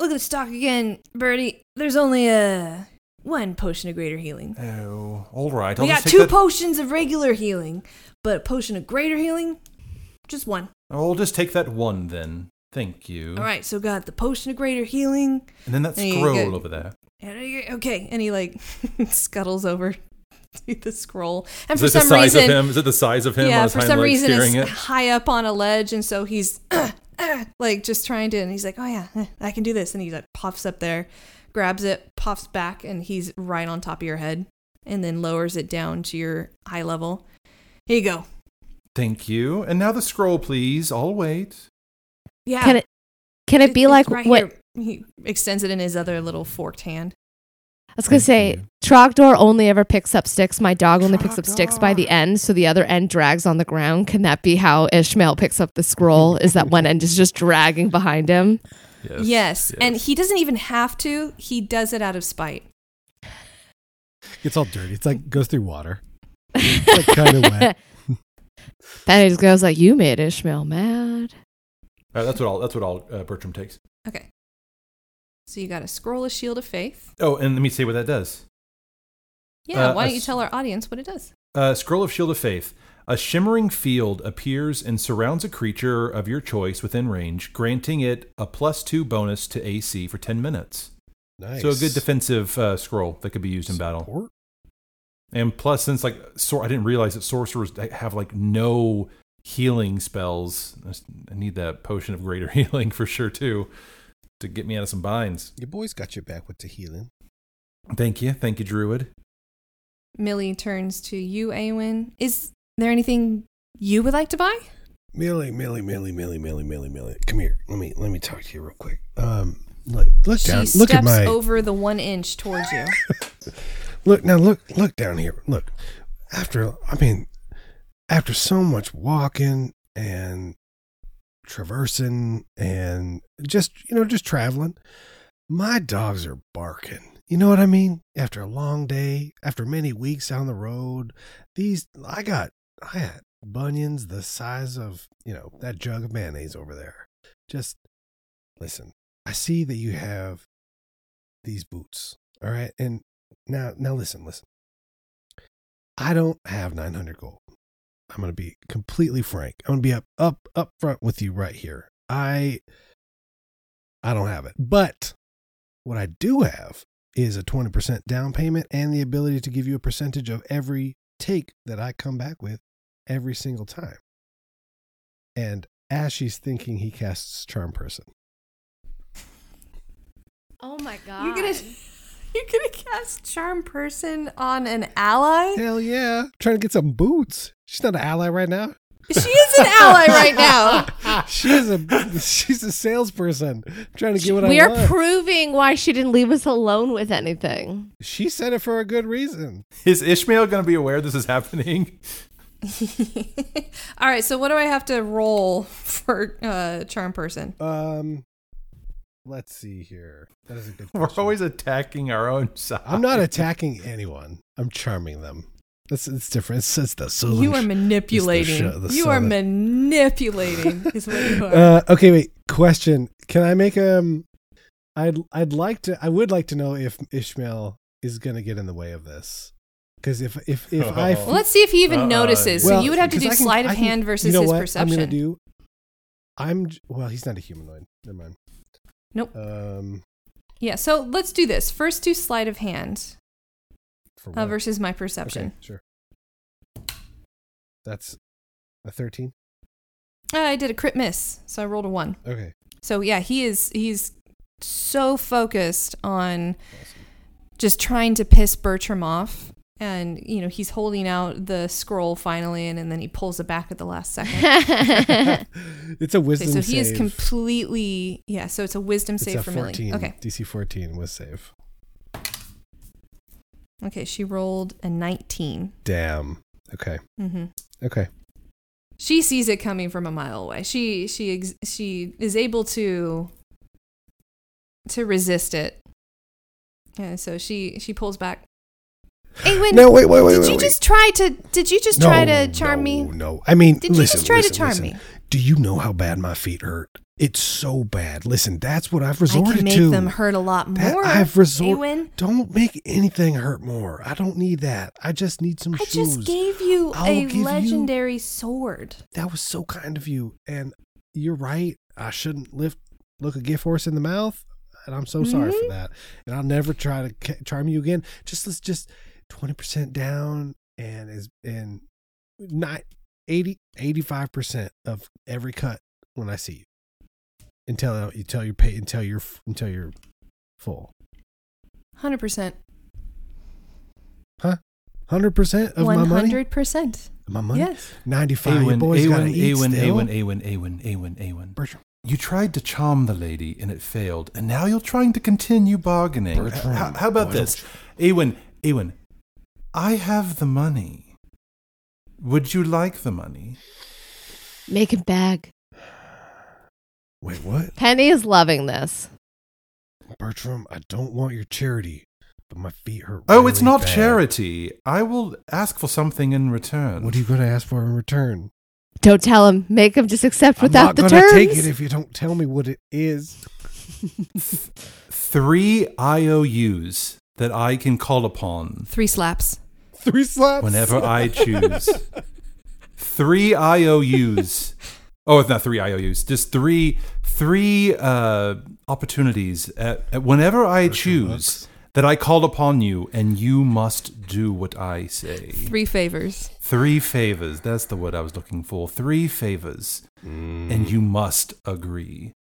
look at the stock again, Birdie. There's only uh one potion of greater healing. Oh, all right. I'll we got two that- potions of regular healing, but a potion of greater healing, just one. I'll just take that one then. Thank you. All right, so got the potion of greater healing. And then that you scroll over there. Okay, and he like scuttles over to the scroll, and Is for it the some size reason, of him? Is it the size of him? yeah, for some reason it's it? high up on a ledge, and so he's like just trying to, and he's like, "Oh yeah, eh, I can do this," and he like puffs up there, grabs it, puffs back, and he's right on top of your head, and then lowers it down to your eye level, Here you go. Thank you. And now the scroll, please. I'll wait. Yeah. Can it can it be like right what here. He extends it in his other little forked hand. I was gonna Thank say? you. Trogdor only ever picks up sticks. My dog only picks up sticks by the end, so the other end drags on the ground. Can that be how Ishmael picks up the scroll? Is that one end is just dragging behind him? Yes. And he doesn't even have to. He does it out of spite. It's all dirty. It's like goes through water. It's like kind of wet. Then he just goes like, "You made Ishmael mad." Uh, that's what all. That's what all uh, Bertram takes. Okay. So you got a scroll of shield of faith. Oh, and let me say what that does. Yeah, Uh, why don't you tell our audience what it does? Uh, Scroll of Shield of Faith. A shimmering field appears and surrounds a creature of your choice within range, granting it a plus two bonus to AC for 10 minutes. Nice. So a good defensive uh, scroll that could be used in battle. Support? And plus, since like sor- I didn't realize that sorcerers have like no healing spells. I need that potion of greater healing for sure too, to get me out of some binds. Your boy's got your back with the healing. Thank you, thank you, Druid. Millie turns to you, Awen. Is there anything you would like to buy? Millie, Millie, Millie, Millie, Millie, Millie, Millie. Come here. Let me let me talk to you real quick. Um, look, look She down. steps Look at my. over the one inch towards you. Look now. Look, look down here. Look. After I mean, after so much walking and traversing and just you know just traveling, my dogs are barking. You know what I mean? After a long day, after many weeks on the road, these I got I had bunions the size of you know that jug of mayonnaise over there. Just listen. I see that you have these boots. All right, and now now listen, listen. I don't have 900 gold. I'm going to be completely frank. I'm going to be up up up front with you right here. I I don't have it. But what I do have is a 20% down payment and the ability to give you a percentage of every take that I come back with every single time. And as she's thinking he casts charm person. Oh my god! You're gonna you're gonna cast charm person on an ally? Hell yeah. trying to get some boots. She's not an ally right now. She is an ally right now. she is a she's a salesperson trying to get what we I are want. proving why she didn't leave us alone with anything. she said it for a good reason. Is Ishmael going to be aware this is happening? All right, so what do I have to roll for uh, charm person? Um, let's see here. That is a good. We're always attacking our own side. I'm not attacking anyone. I'm charming them. That's it's different. It's, it's the southern. You are sh- manipulating. show- the you are manipulating. Is what you are. Uh, okay, wait. Question: Can I make um? I'd I'd like to. I would like to know if Ishmael is gonna get in the way of this. Because if if if I Oh. well, let's see if he even Uh-uh. notices. Well, so you would have to do can- sleight of can- hand versus you know his what perception. I'm gonna do. I'm well. He's not a humanoid. Never mind. Nope. Um, Yeah, so let's do this. First, do sleight of hand uh, versus my perception. Okay, sure. That's a thirteen. Uh, I did a crit miss, so I rolled a one. Okay. So yeah, he is he's so focused on just trying to piss Bertram off. And you know he's holding out the scroll finally, and, and then he pulls it back at the last second. it's a Okay, wisdom so he is completely yeah. So it's a wisdom It's save a for Millie. 14. Okay, DC 14 was save. okay. She rolled a nineteen. Damn. Okay. mm-hmm. Okay. She sees it coming from a mile away. She she ex- she is able to to resist it. And so she she pulls back. Awen, No, wait, wait, wait, wait. did wait, you wait. just try to did you just try to charm no, me? No, I mean, Did you listen, just try listen, to charm listen. me? Do you know how bad my feet hurt? It's so bad. Listen, that's what I've resorted I can make to. them hurt a lot That more. I've resorted. Don't make anything hurt more. I don't need that. I just need some I shoes. just gave you I'll a give you- legendary sword. that was so kind of you. And you're right. I shouldn't lift look a gift horse in the mouth. And I'm so sorry Mm-hmm. for that. And I'll never try to ca- charm you again. Just let's just 20% down and is and not 80 85% of every cut when I see you. Until you tell you're pay until you're until you're full. Hundred percent. Huh? Hundred percent of my One money. hundred percent. My money. Yes. Ninety-five. Your Awen, boys gotta Awen, eat Awen, still. Awen, Awen, Awen, Awen, Awen, Awen. Bertram. You tried to charm the lady and it failed, and now you're trying to continue bargaining. Bertram, How, how about this? Awen, Awen, I have the money. Would you like the money? Make him bag. Wait, what? Penny is loving this. Bertram, I don't want your charity, but my feet hurt. Oh, it's not bad. charity. I will ask for something in return. What are you going to ask for in return? Don't tell him. Make him just accept without the terms. I'm the not gonna take it if you don't tell me what it is. Three IOUs that I can call upon Three slaps. Three slaps. whenever I choose. three IOUs. Oh, it's not three IOUs. Just three three uh, opportunities at, at whenever I choose that I call upon you, and you must do what I say. Three favors. Three favors. That's the word I was looking for. Three favors, and mm. you must agree.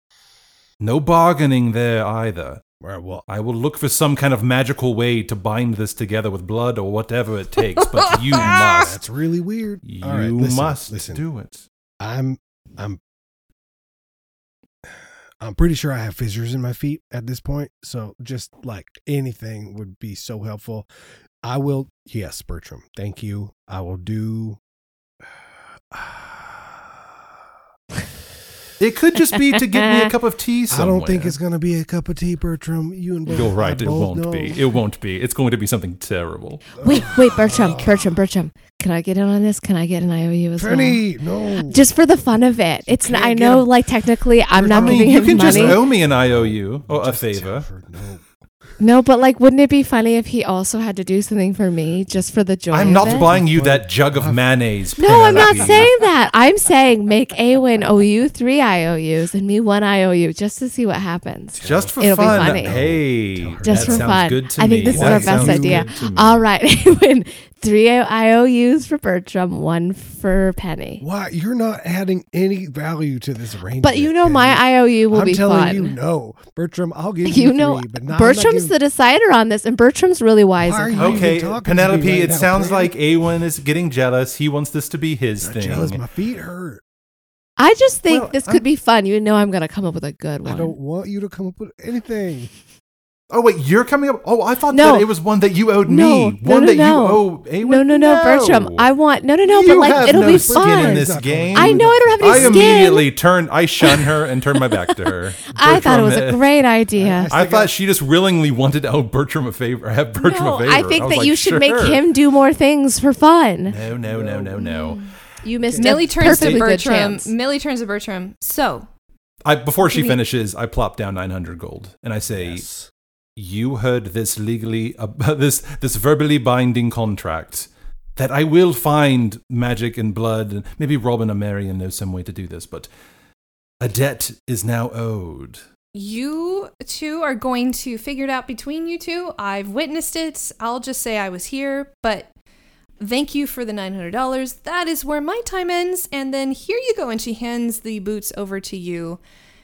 No bargaining there either. All right, well, I will look for some kind of magical way to bind this together with blood or whatever it takes, but you must. that's really weird. You All right, listen, must listen. do it. I'm, I'm, I'm pretty sure I have fissures in my feet at this point. So just like anything would be so helpful. I will. Yes, Bertram. Thank you. I will do. It could just be to get me a cup of tea Somewhere. I don't think it's gonna be a cup of tea, Bertram. You and You're right. It won't know. be. It won't be. It's going to be something terrible. Wait, wait, Bertram, Bertram, Bertram. Can I get in on this? Can I get an IOU as Penny, no. well? Just for the fun of it. It's. can't I know, a- like technically, I'm I not mean, giving you him can money. just owe me an IOU or a favor. her no. No, but like, wouldn't it be funny if he also had to do something for me just for the joy? I'm of not it? buying you that jug of mayonnaise. No, I'm not Penelope. saying that. I'm saying make Awen owe you three IOUs and me one IOU just to see what happens. Just for It'll be fun. funny. Hey, Just that for sounds fun. good to I me. think this is That our best idea. good to me. All right, Awen, three IOUs for Bertram, one for Penny. Why you're not adding any value to this arrangement? But you know, Penny. my IOU will I'm be telling fun. you, no, Bertram. I'll give you, You know, three, but not, Bertram's the decider on this, and Bertram's really wise. Why are you kind. even Okay, talking to me Penelope, right it now, sounds Penny? like Awen is getting jealous. He wants this to be his Not thing. jealous. My feet hurt. I just think Well, this I'm- could be fun. You know, I'm going to come up with a good one. I one. don't want you to come up with anything. Oh wait, you're coming up. Oh, I thought No. that it was one that you owed No, me. no, one no, that no. you owe Awen. No, no, no, Bertram. I want no, no, no. You but like, have it'll no be skin fun. in this game. I know I don't have any I skin. I immediately turn. I shun her and turn my back to her. I thought it was a eh. great idea. I thought she just willingly wanted to owe Bertram a favor. Have Bertram no, a favor. I think was that like, you should make him do more things for fun. No, no, no, no, no. You missed Millie a turns to Bertram. Millie turns to Bertram. So, I before she Give finishes, I plop down nine hundred gold and I say, Yes. "You heard this legally, uh, this this verbally binding contract." That I will find magic and blood, and maybe Robin or Marion knows some way to do this, but a debt is now owed. you two are going to figure it out between you two. I've witnessed it. I'll just say I was here, but thank you for the $900. That is where my time ends. And then here you go. And she hands the boots over to you,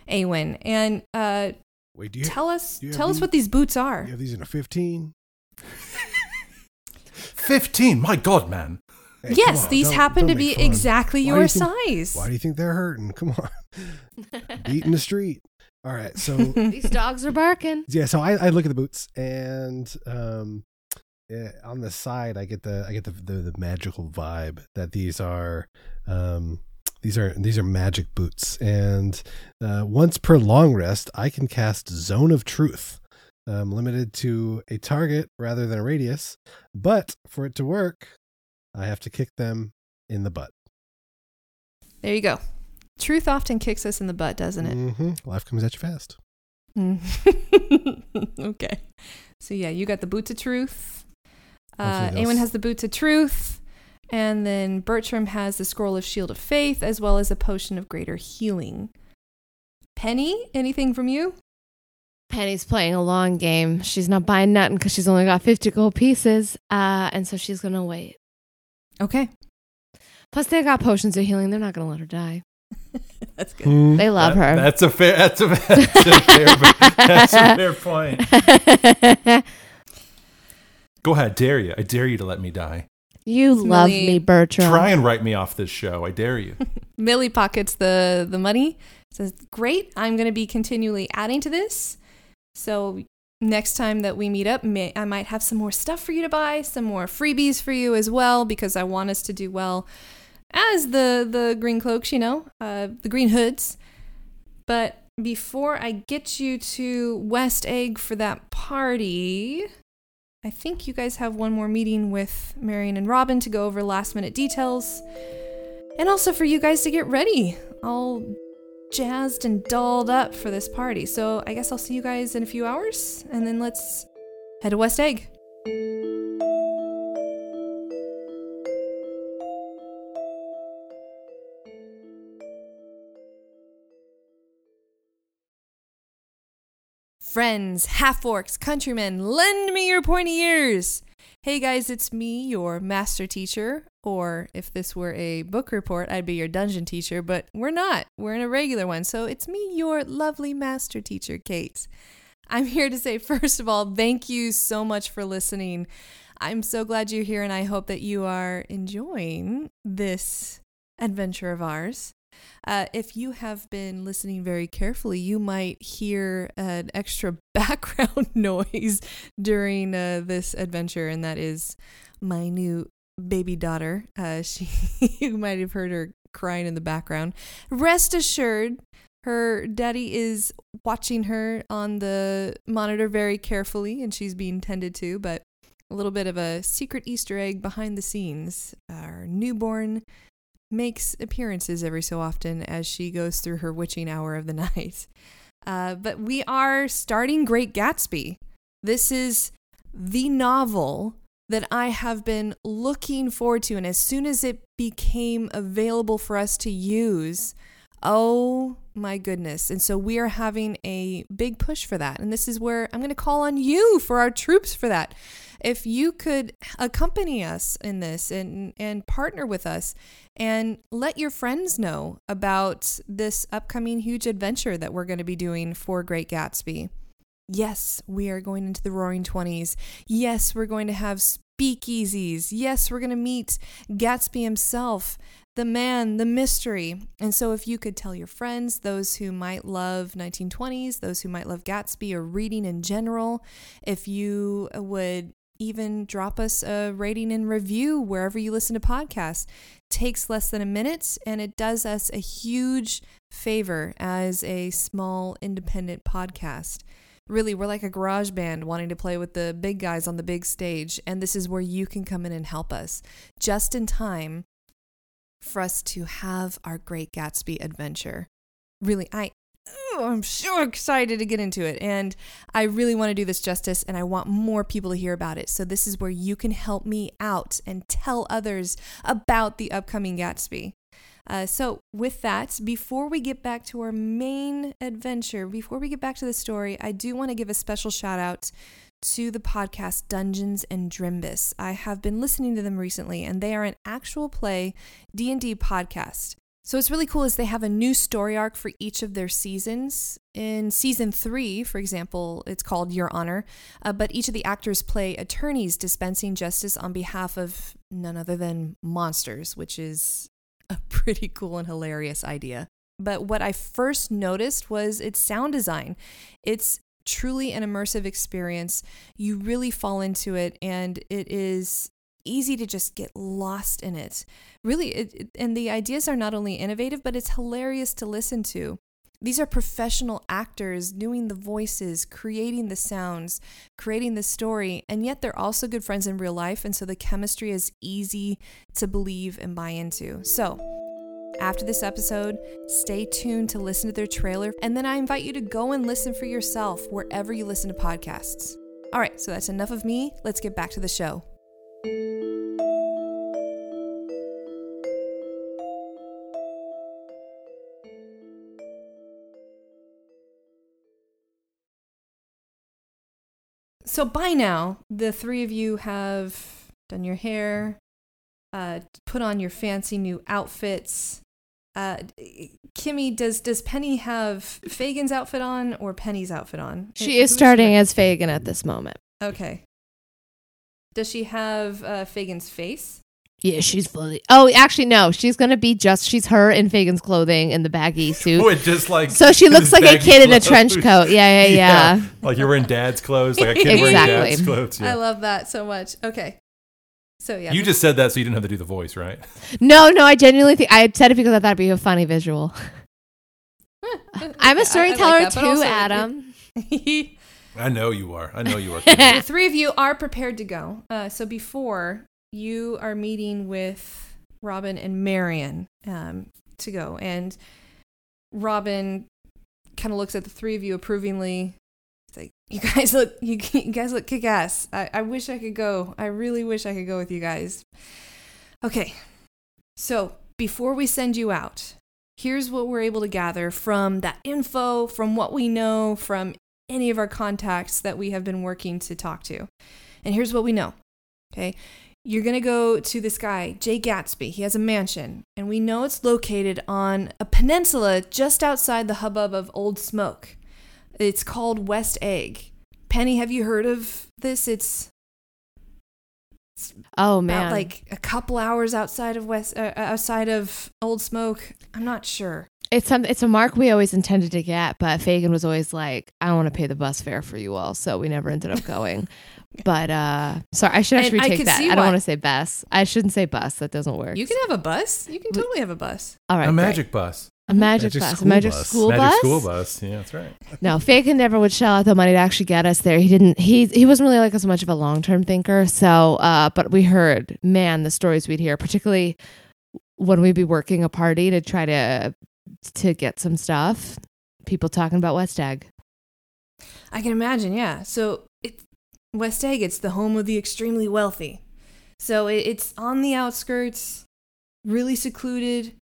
Awen. And uh, Wait, do you, tell us you have tell us these- what these boots are. you have these in a 15? Fifteen, my God, man! Hey, yes, on, these don't- happen don't to be fun. exactly Why your you think- size. Why do you think they're hurting? Come on. Beat in the street. All right. So, These dogs are barking. yeah, so I, I look at the boots and um yeah, on the side I get the I get the, the the magical vibe that these are um these are these are magic boots and uh, once per long rest I can cast Zone of Truth. Um, limited to a target rather than a radius, but for it to work, I have to kick them in the butt. There you go. Truth often kicks us in the butt, doesn't it? Mm-hmm. Life comes at you fast. Mm. okay. So yeah, you got the boots of truth. Uh, those- has the boots of truth, and then Bertram has the scroll of shield of faith, as well as a potion of greater healing. Penny, anything from you? Penny's playing a long game. She's not buying nothing because she's only got 50 gold pieces. Uh, and so she's going to wait. Okay, Plus, they got potions of healing. They're not going to let her die. that's good. Mm. They love That- her. That's a fair. That's a, that's a fair. that's a fair point. Go ahead, dare you. I dare you to let me die. You love Millie- me, Bertram. Try and write me off this show. I dare you. Millie pockets the the money. Says, "Great, I'm going to be continually adding to this. So next time that we meet up, may, I might have some more stuff for you to buy, some more freebies for you as well, because I want us to do well as the the green cloaks, you know, uh, the green hoods. But before I get you to West Egg for that party." I think you guys have one more meeting with Marion and Robin to go over last minute details. And also for you guys to get ready, all jazzed and dolled up for this party. So I guess I'll see you guys in a few hours, and then let's head to West Egg. Friends, half orcs, countrymen, lend me your pointy ears. Hey guys, it's me, your master teacher, or if this were a book report, I'd be your dungeon teacher, but we're not. We're in a regular one, so it's me, your lovely master teacher, Kate. I'm here to say, first of all, thank you so much for listening. I'm so glad you're here, and I hope that you are enjoying this adventure of ours. Uh, if you have been listening very carefully, you might hear an extra background noise during uh, this adventure, and that is my new baby daughter. Uh, she, you might have heard her crying in the background. Rest assured, her daddy is watching her on the monitor very carefully, and she's being tended to. But a little bit of a secret Easter egg behind the scenes. Our newborn makes appearances every so often as she goes through her witching hour of the night. Uh, but we are starting Great Gatsby. This is the novel that I have been looking forward to. And as soon as it became available for us to use, oh my goodness. And so we are having a big push for that. And this is where I'm going to call on you for our troops for that. If you could accompany us in this and, and partner with us and let your friends know about this upcoming huge adventure that we're going to be doing for Great Gatsby. Yes, we are going into the roaring 20s. Yes, we're going to have speakeasies. Yes, we're going to meet Gatsby himself, the man, the mystery. And so, if you could tell your friends, those who might love 1920s, those who might love Gatsby or reading in general, if you would even drop us a rating and review wherever you listen to podcasts. Takes less than a minute and it does us a huge favor as a small independent podcast. Really, we're like a garage band wanting to play with the big guys on the big stage, and this is where you can come in and help us just in time for us to have our great Gatsby adventure. Really, I oh, I'm so excited to get into it. And I really want to do this justice and I want more people to hear about it. So, this is where you can help me out and tell others about the upcoming Gatsby. Uh, so, with that, before we get back to our main adventure, before we get back to the story, I do want to give a special shout out to the podcast Dungeons and Drimbus. I have been listening to them recently, and they are an actual play D&D podcast. So what's really cool is they have a new story arc for each of their seasons. In season three, for example, it's called Your Honor, uh, but each of the actors play attorneys dispensing justice on behalf of none other than monsters, which is a pretty cool and hilarious idea. But what I first noticed was its sound design. It's truly an immersive experience. You really fall into it, and it is easy to just get lost in it. Really, it, and the ideas are not only innovative, but it's hilarious to listen to. These are professional actors doing the voices, creating the sounds, creating the story, and yet they're also good friends in real life. And so the chemistry is easy to believe and buy into. So, after this episode, stay tuned to listen to their trailer, and then I invite you to go and listen for yourself wherever you listen to podcasts. All right, so that's enough of me. Let's get back to the show. So by now, the three of you have done your hair, uh, put on your fancy new outfits. Uh, Kimmy, does does Penny have Fagin's outfit on or Penny's outfit on? She Who is starting as Fagin at this moment. Okay. Does she have uh, Fagin's face? Yeah, she's fully. Oh, actually, no. She's gonna be just. She's her in Fagin's clothing in the baggy suit. With just like So she looks like a baggy kid in a trench coat. Yeah, yeah, yeah. Like you're wearing dad's clothes, like a kid wearing dad's clothes. I love that so much. Okay. So yeah. You just said that so you didn't have to do the voice, right? No, no. I genuinely think I said it because I thought it'd be a funny visual. I'm a storyteller too, Adam. I know you are. I know you are. the three of you are prepared to go. Uh, so before you are meeting with Robin and Marion um, to go, and Robin kind of looks at the three of you approvingly. It's like you guys look, you, you guys look kick ass. I, I wish I could go. I really wish I could go with you guys. Okay, so before we send you out, here's what we're able to gather from that info, from what we know, from any of our contacts that we have been working to talk to. And here's what we know. Okay. You're going to go to this guy, Jay Gatsby. He has a mansion, and we know it's located on a peninsula just outside the hubbub of Old Smoke. It's called West Egg. Penny, have you heard of this? It's Oh man, like a couple hours outside of West uh, outside of Old Smoke. I'm not sure. It's some. It's a mark we always intended to get, but Fagin was always like, "I don't want to pay the bus fare for you all," so we never ended up going. but uh sorry, I should actually I retake could that. I don't why. want to say bus. I shouldn't say bus. That doesn't work. You can have a bus. You can totally have a bus. all right, a great. magic bus. a magic, Magic bus, a school magic bus. school magic bus. school bus. Yeah, that's right. No, Fagin never would shell out the money to actually get us there. He didn't. He he wasn't really like as much of a long term thinker. So, uh, but we heard, man, the stories we'd hear, particularly when we'd be working a party to try to to get some stuff. People talking about West Egg. I can imagine, yeah. So it, West Egg, it's the home of the extremely wealthy. So it, it's on the outskirts, really secluded,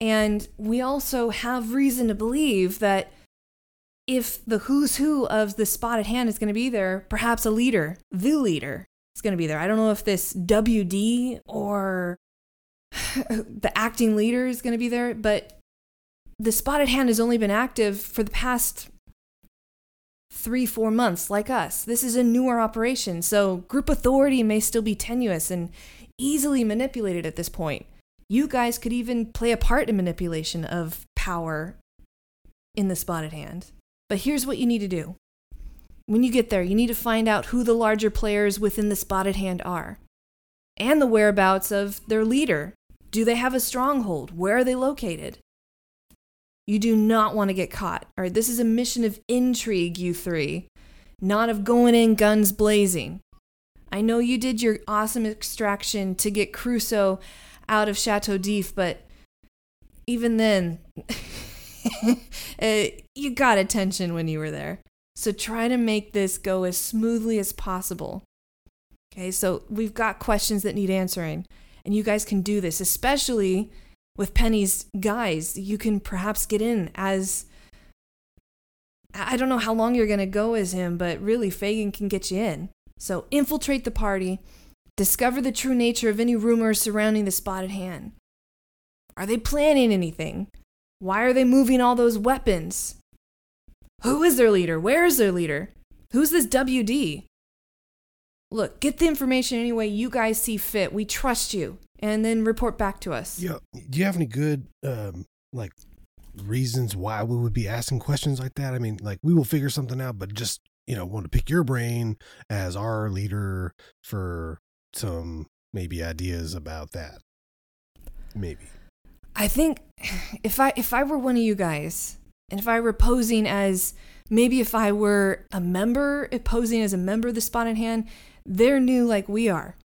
and we also have reason to believe that if the who's who of the spotted hand is going to be there, perhaps a leader, the leader, is going to be there. I don't know if this WD or the acting leader is going to be there, but the spotted hand has only been active for the past three, four months, like us. This is a newer operation, so group authority may still be tenuous and easily manipulated at this point. You guys could even play a part in manipulation of power in the spotted hand. But here's what you need to do. When you get there, you need to find out who the larger players within the spotted hand are and the whereabouts of their leader. Do they have a stronghold? Where are they located? You do not want to get caught. All right, this is a mission of intrigue, you three, not of going in guns blazing. I know you did your awesome extraction to get Crusoe out of Chateau d'If, but even then, uh, you got attention when you were there. So try to make this go as smoothly as possible. Okay, so we've got questions that need answering, and you guys can do this, especially with Penny's guys. You can perhaps get in as I don't know how long you're going to go as him, but really, Fagin can get you in. So infiltrate the party, discover the true nature of any rumors surrounding the spotted hand. Are they planning anything? Why are they moving all those weapons? Who is their leader? Where is their leader? Who's this WD? Look, get the information any way you guys see fit. We trust you. And then report back to us. Yeah. Do you have any good um like reasons why we would be asking questions like that? I mean, like we will figure something out, but just you know, want to pick your brain as our leader for some maybe ideas about that. Maybe. I think if I if I were one of you guys, and if I were posing as maybe if I were a member, posing as a member of the Spotted Hand, they're new like we are.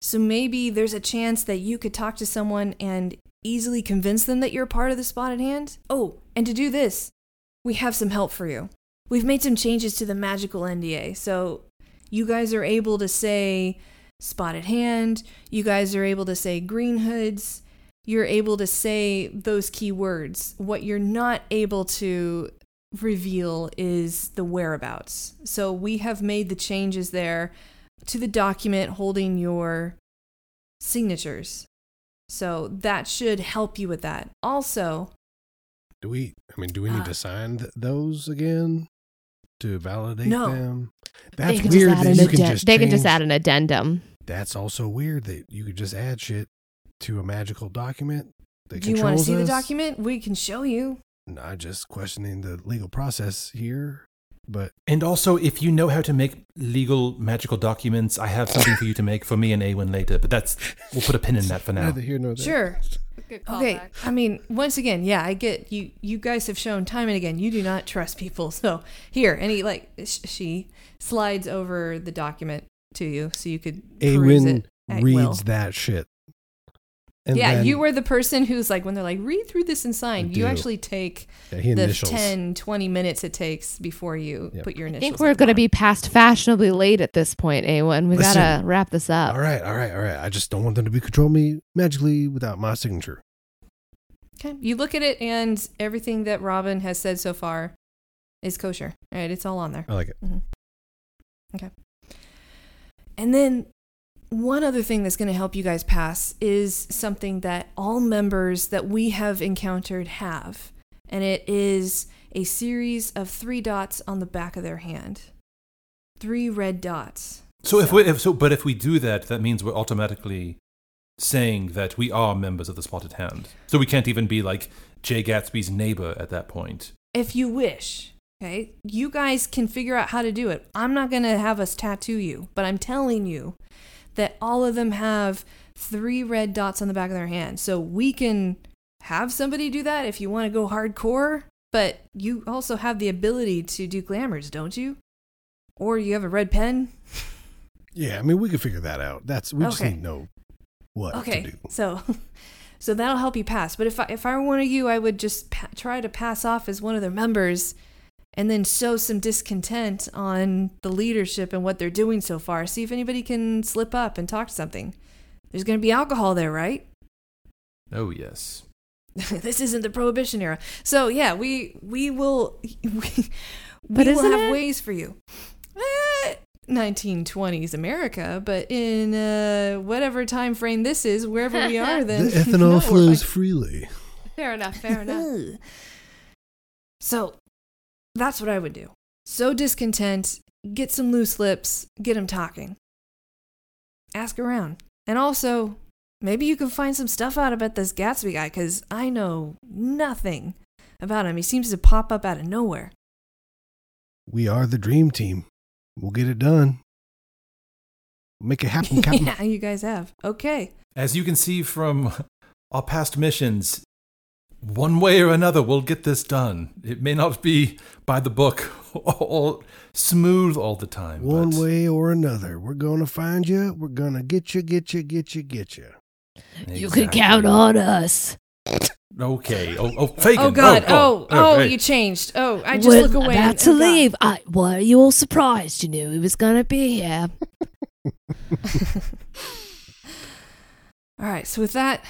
So maybe there's a chance that you could talk to someone and easily convince them that you're a part of the Spotted Hand. Oh, and to do this, we have some help for you. We've made some changes to the magical NDA. So you guys are able to say Spotted Hand, you guys are able to say Green Hoods, you're able to say those key words. What you're not able to reveal is the whereabouts. So we have made the changes there to the document holding your signatures. So that should help you with that. Also, Do we I mean, do we need Uh, to sign th- those again to validate No. them? That's weird that you can just They can just add an addendum. That's also weird that you could just add shit to a magical document that Do you want to see the document? We can show you. Not just questioning the legal process here, but And also, if you know how to make legal magical documents, I have something for you to make for me and Awen later. But that's we'll put a pin in that for now. neither here nor there. Sure. Good Okay. I mean, once again, yeah, I get you. You guys have shown time and again you do not trust people. So here, and he like sh- she slides over the document to you so you could peruse Awen it at reads will. that shit. And yeah, then- you were the person who's like when they're like read through this and sign. You actually take yeah, the initials. 10, 20 minutes it takes before you Yep. put your initials. I think we're going to be past fashionably late at this point, Awen. We got to wrap this up. All right, all right, all right. I just don't want them to be control me magically without my signature. Okay. You look at it, and everything that Robin has said so far is kosher. All right, it's all on there. I like it. Mm-hmm. Okay. And then one other thing that's going to help you guys pass is something that all members that we have encountered have, and it is a series of three dots on the back of their hand. Three red dots. So if we if so, but if we do that, that means we're automatically saying that we are members of the Spotted Hand. So we can't even be like Jay Gatsby's neighbor at that point. if you wish. Okay, you guys can figure out how to do it. I'm not gonna have us tattoo you, but I'm telling you that all of them have three red dots on the back of their hand. So we can have somebody do that if you want to go hardcore, but you also have the ability to do glamours, don't you? Or you have a red pen. Yeah, I mean we can figure that out. That's we just Okay. need to know what okay, to do. so so that'll help you pass. But if I, if I were one of you, I would just pa- try to pass off as one of their members, and then sow some discontent on the leadership and what they're doing so far. See if anybody can slip up and talk to something. There's going to be alcohol there, right? Oh yes. this isn't the prohibition era, so yeah, we we will we, we will have it? ways for you. Eh, 1920s America, but in uh, whatever time frame this is, wherever we are, then the ethanol no, flows fine. freely. Fair enough. Fair enough. so that's what I would do. So discontent, get some loose lips, get them talking. Ask around. And also, maybe you can find some stuff out about this Gatsby guy, because I know nothing about him. He seems to pop up out of nowhere. We are the dream team. We'll get it done. Make it happen, Captain. yeah, you guys have. Okay. As you can see from our past missions, one way or another, we'll get this done. It may not be by the book or smooth all the time. One but way or another, we're gonna find you. We're gonna get you, get you, get you, get you. You can count on us. Okay. Oh, oh, Fagin. Oh, God. Oh, oh, oh, oh hey. you changed. Oh, I just We're look away. About and- to oh, God. leave. I, why are you all surprised? You knew he was going to be here. All right. So with that,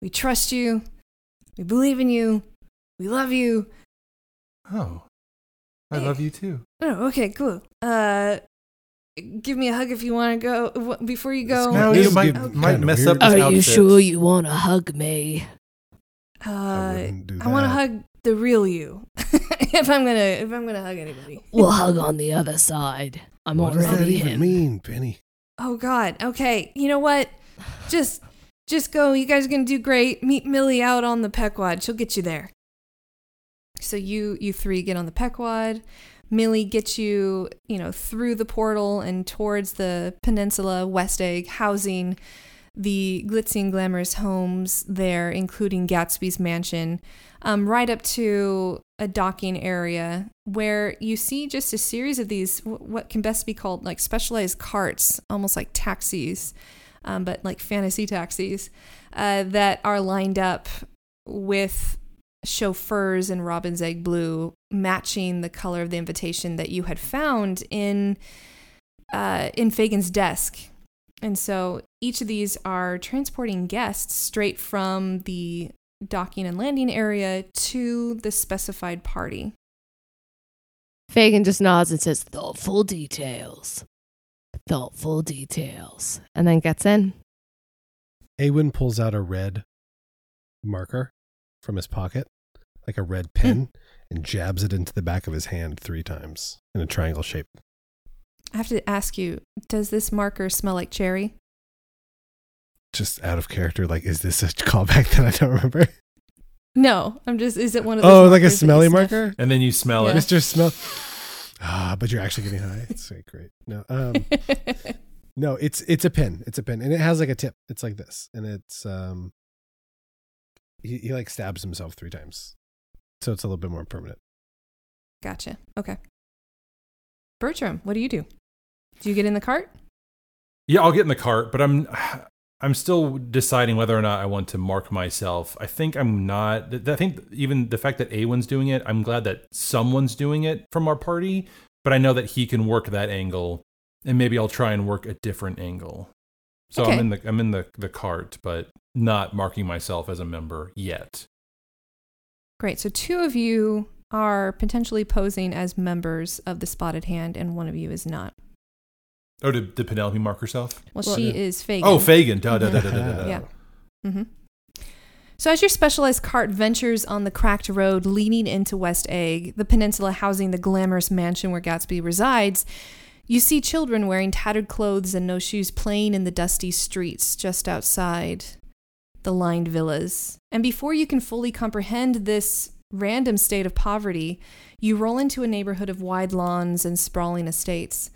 we trust you. We believe in you. We love you. Oh, I love you too. Oh, okay, cool. Uh, give me a hug if you want to go w- before you go. No, you might getting might mess weird. up. This Are you sure you want to hug me? I Uh, wouldn't do I want to hug the real you. if I'm gonna, if I'm gonna hug anybody. We'll hug on the other side. I'm What does that even in. mean, Penny? Oh God. Okay. You know what? Just, just go. You guys are gonna do great. Meet Millie out on the Pequod. She'll get you there. So you, you three get on the Pequod. Millie gets you, you know, through the portal and towards the peninsula, West Egg, housing the glitzy and glamorous homes there, including Gatsby's mansion, um, right up to a docking area where you see just a series of these, what can best be called like specialized carts, almost like taxis, um, but like fantasy taxis, uh, that are lined up with chauffeurs in robin's egg blue, matching the color of the invitation that you had found in uh, in Fagin's desk. And so each of these are transporting guests straight from the docking and landing area to the specified party. Fagin just nods and says, thoughtful details. Thoughtful details. And then gets in. Awen pulls out a red marker from his pocket, like a red hmm. pen, and jabs it into the back of his hand three times in a triangle shape. I have to ask you, does this marker smell like cherry? just out of character? Like, is this a callback that I don't remember? No, I'm just. Is it one of those? Oh, like a markers that you smelly sniff? marker? And then you smell Yeah. it. Mr. Smell. Ah, but you're actually getting high. It's like great. No, um, no, it's it's a pin. It's a pin, and it has like a tip. It's like this, and it's um, he, he like stabs himself three times, so it's a little bit more permanent. Gotcha. Okay. Bertram, what do you do? Do you get in the cart? Yeah, I'll get in the cart, but I'm I'm still deciding whether or not I want to mark myself. I think I'm not. I think even the fact that Awen's doing it, I'm glad that someone's doing it from our party. But I know that he can work that angle, and maybe I'll try and work a different angle. So Okay. I'm in the I'm in the the cart, but not marking myself as a member yet. Great. So two of you are potentially posing as members of the Spotted Hand, and one of you is not. Oh, did, did Penelope mark herself? Well, Well, she yeah. is Fagin. Oh, Fagin. Da, da, da, da, da, da, da. Yeah. hmm So, as your specialized cart ventures on the cracked road leading into West Egg, the peninsula housing the glamorous mansion where Gatsby resides, you see children wearing tattered clothes and no shoes playing in the dusty streets just outside the lined villas. And before you can fully comprehend this random state of poverty, you roll into a neighborhood of wide lawns and sprawling estates.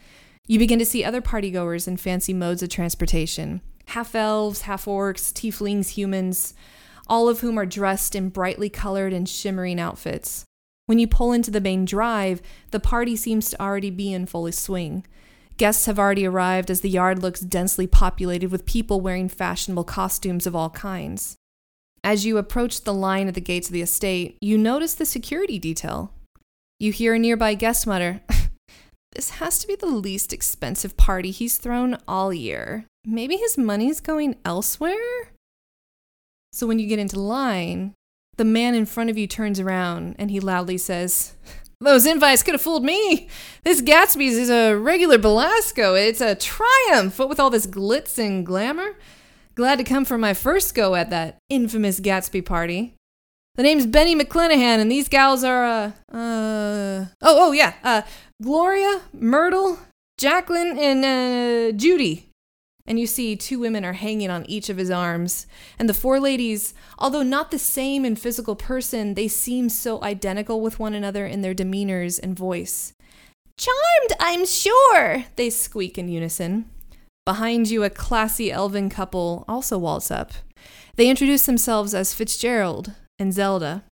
You begin to see other partygoers in fancy modes of transportation half elves, half orcs, tieflings, humans, all of whom are dressed in brightly colored and shimmering outfits. When you pull into the main drive, the party seems to already be in full swing. Guests have already arrived as the yard looks densely populated with people wearing fashionable costumes of all kinds. As you approach the line at the gates of the estate, you notice the security detail. You hear a nearby guest mutter, This has to be the least expensive party he's thrown all year. Maybe his money's going elsewhere? So when you get into line, the man in front of you turns around and he loudly says, Those invites could have fooled me. This Gatsby's is a regular Belasco. It's a triumph. What with all this glitz and glamour? Glad to come for my first go at that infamous Gatsby party. The name's Benny McClenahan, and these gals are, uh, uh, oh, oh, yeah, uh, Gloria, Myrtle, Jacqueline, and, uh, Judy. And you see two women are hanging on each of his arms. And the four ladies, although not the same in physical person, they seem so identical with one another in their demeanors and voice. Charmed, I'm sure, they squeak in unison. Behind you, a classy elven couple also waltz up. They introduce themselves as Fitzgerald and Zelda,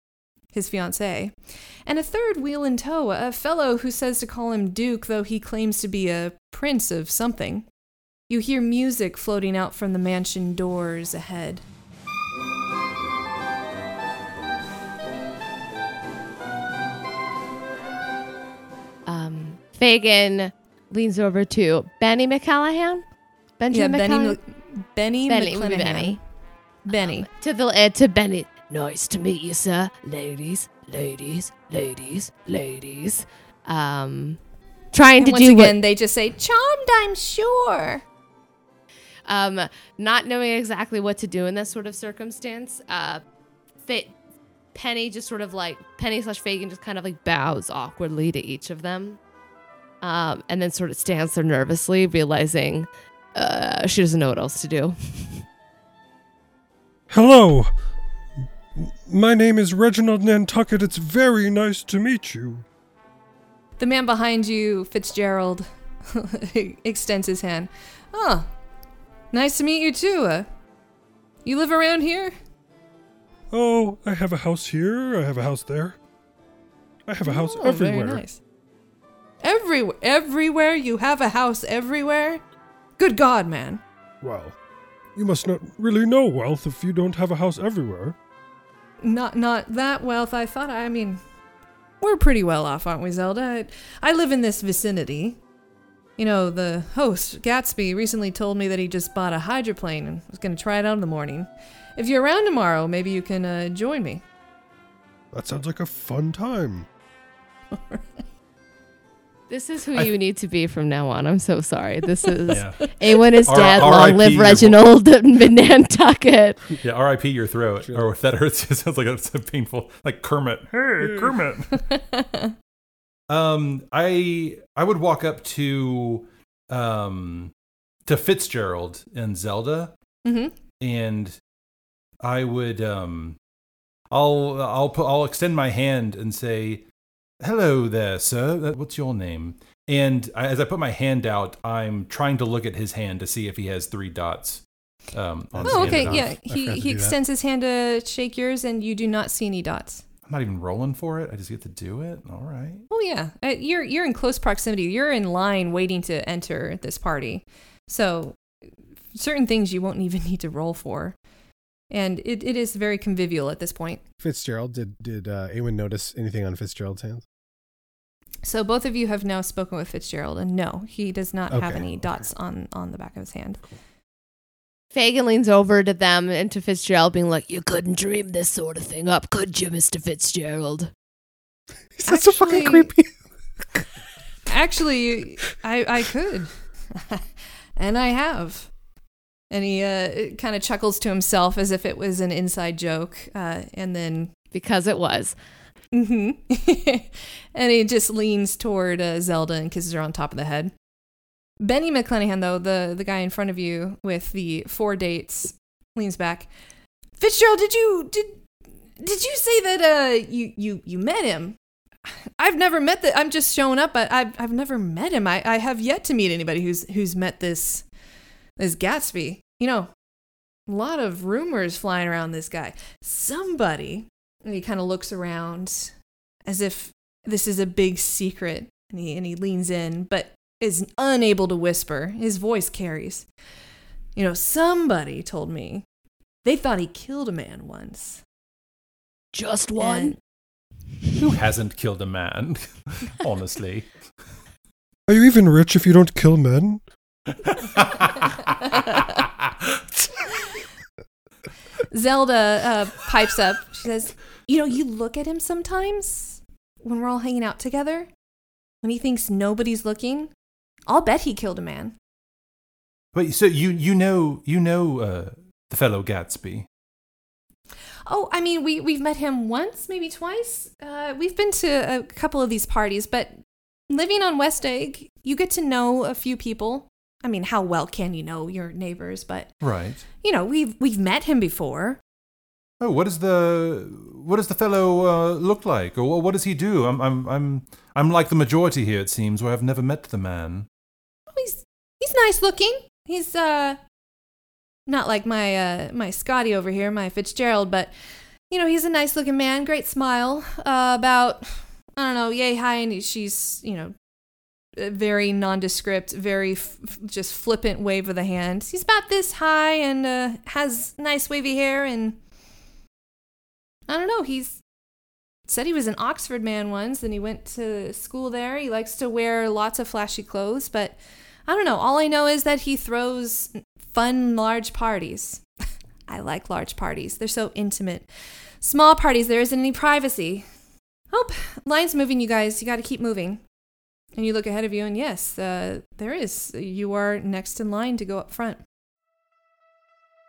his fiancée, and a third wheel in tow, a fellow who says to call him Duke, though he claims to be a prince of something. You hear music floating out from the mansion doors ahead. Um, Fagin leans over to Benny McCallahan. Benjamin yeah, Benny, McCallahan. Benny, Benny. Benny. Benny. to the uh, to Benny. Nice to meet you, sir. Ladies, ladies, ladies, ladies. Um, trying And to once do again, what, they just say, Charmed, I'm sure. um, not knowing exactly what to do in this sort of circumstance. Uh, Fa- Penny just sort of like Penny slash Fagin just kind of like bows awkwardly to each of them, um, and then sort of stands there nervously, realizing uh, she doesn't know what else to do. Hello. My name is Reginald Nantucket. It's very nice to meet you. The man behind you, Fitzgerald, extends his hand. Oh, nice to meet you too. Uh, you live around here? Oh, I have a house here. I have a house there. I have a house Oh, everywhere. Very nice. Everywhere, everywhere. You have a house everywhere. Good God, man. Well, you must not really know wealth if you don't have a house everywhere. Not, not that wealth. I thought. I mean, we're pretty well off, aren't we, Zelda? I, I live in this vicinity. You know, the host, Gatsby, recently told me that he just bought a hydroplane and was going to try it out in the morning. If you're around tomorrow, maybe you can uh, join me. That sounds like a fun time. This is who I- you need to be from now on. I'm so sorry. This is Yeah. Awen is R- dead. RIP Long live your Reginald Nantucket. Yeah, R.I.P. your throat, or if that hurts, it sounds like it's a painful, like Kermit. Hey, Kermit. um, I I would walk up to um to Fitzgerald and Zelda, Mm-hmm. and I would um, I'll I'll put I'll extend my hand and say, "Hello there, sir. Uh, What's your name?" And I, as I put my hand out, I'm trying to look at his hand to see if he has three dots. Um, Oh, okay. Yeah, I'm- he, he do that. extends his hand to shake yours, and you do not see any dots. I'm not even rolling for it. I just get to do it. All right. Oh yeah, uh, you're you're in close proximity. You're in line waiting to enter this party, so certain things you won't even need to roll for, and it, it is very convivial at this point. Fitzgerald, did did uh, Awen notice anything on Fitzgerald's hands? So both of you have now spoken with Fitzgerald, and no, he does not have Okay, any okay. dots on on the back of his hand. Fagin leans over to them and to Fitzgerald, being like, You couldn't dream this sort of thing up, could you, Mr. Fitzgerald? That's so fucking creepy. Actually, I I could, and I have. And he uh, kind of chuckles to himself as if it was an inside joke, uh, and then Because it was. hmm and he just leans toward uh, Zelda and kisses her on top of the head. Benny McClenahan, though, the, the guy in front of you with the four dates, leans back. Fitzgerald, did you did did you say that uh you you you met him? I've never met that. I'm just showing up, but I've I've never met him. I, I have yet to meet anybody who's who's met this this Gatsby. You know, a lot of rumors flying around this guy. Somebody and he kind of looks around as if this is a big secret. And he, and he leans in, but is unable to whisper. His voice carries. You know, somebody told me they thought he killed a man once. Just And- one? Who hasn't killed a man? Honestly. Are you even rich if you don't kill men? Zelda uh, pipes up. She says, You know, you look at him sometimes when we're all hanging out together, when he thinks nobody's looking. I'll bet he killed a man. Wait, so you you know you know uh, the fellow Gatsby? Oh, I mean, we we've met him once, maybe twice. Uh, we've been to a couple of these parties, but living on West Egg, you get to know a few people. I mean, how well can you know your neighbors? But Right. you know, we've we've met him before. Oh, what does the what does the fellow uh, look like, or what- does he do? I'm I'm I'm I'm like the majority here, it seems, where I've never met the man. Oh, he's he's nice looking. He's uh not like my uh my Scotty over here, my Fitzgerald, but you know, he's a nice looking man, great smile. Uh, about I don't know, yay high, and she's you know very nondescript, very f- just flippant wave of the hand. He's about this high and uh, has nice wavy hair, and I don't know. He's said he was an Oxford man once, and he went to school there. He likes to wear lots of flashy clothes, but I don't know. All I know is that he throws fun, large parties. I like large parties. They're so intimate. Small parties, there isn't any privacy. Oh, line's moving, you guys. You got to keep moving. And you look ahead of you, and yes, uh, there is. You are next in line to go up front.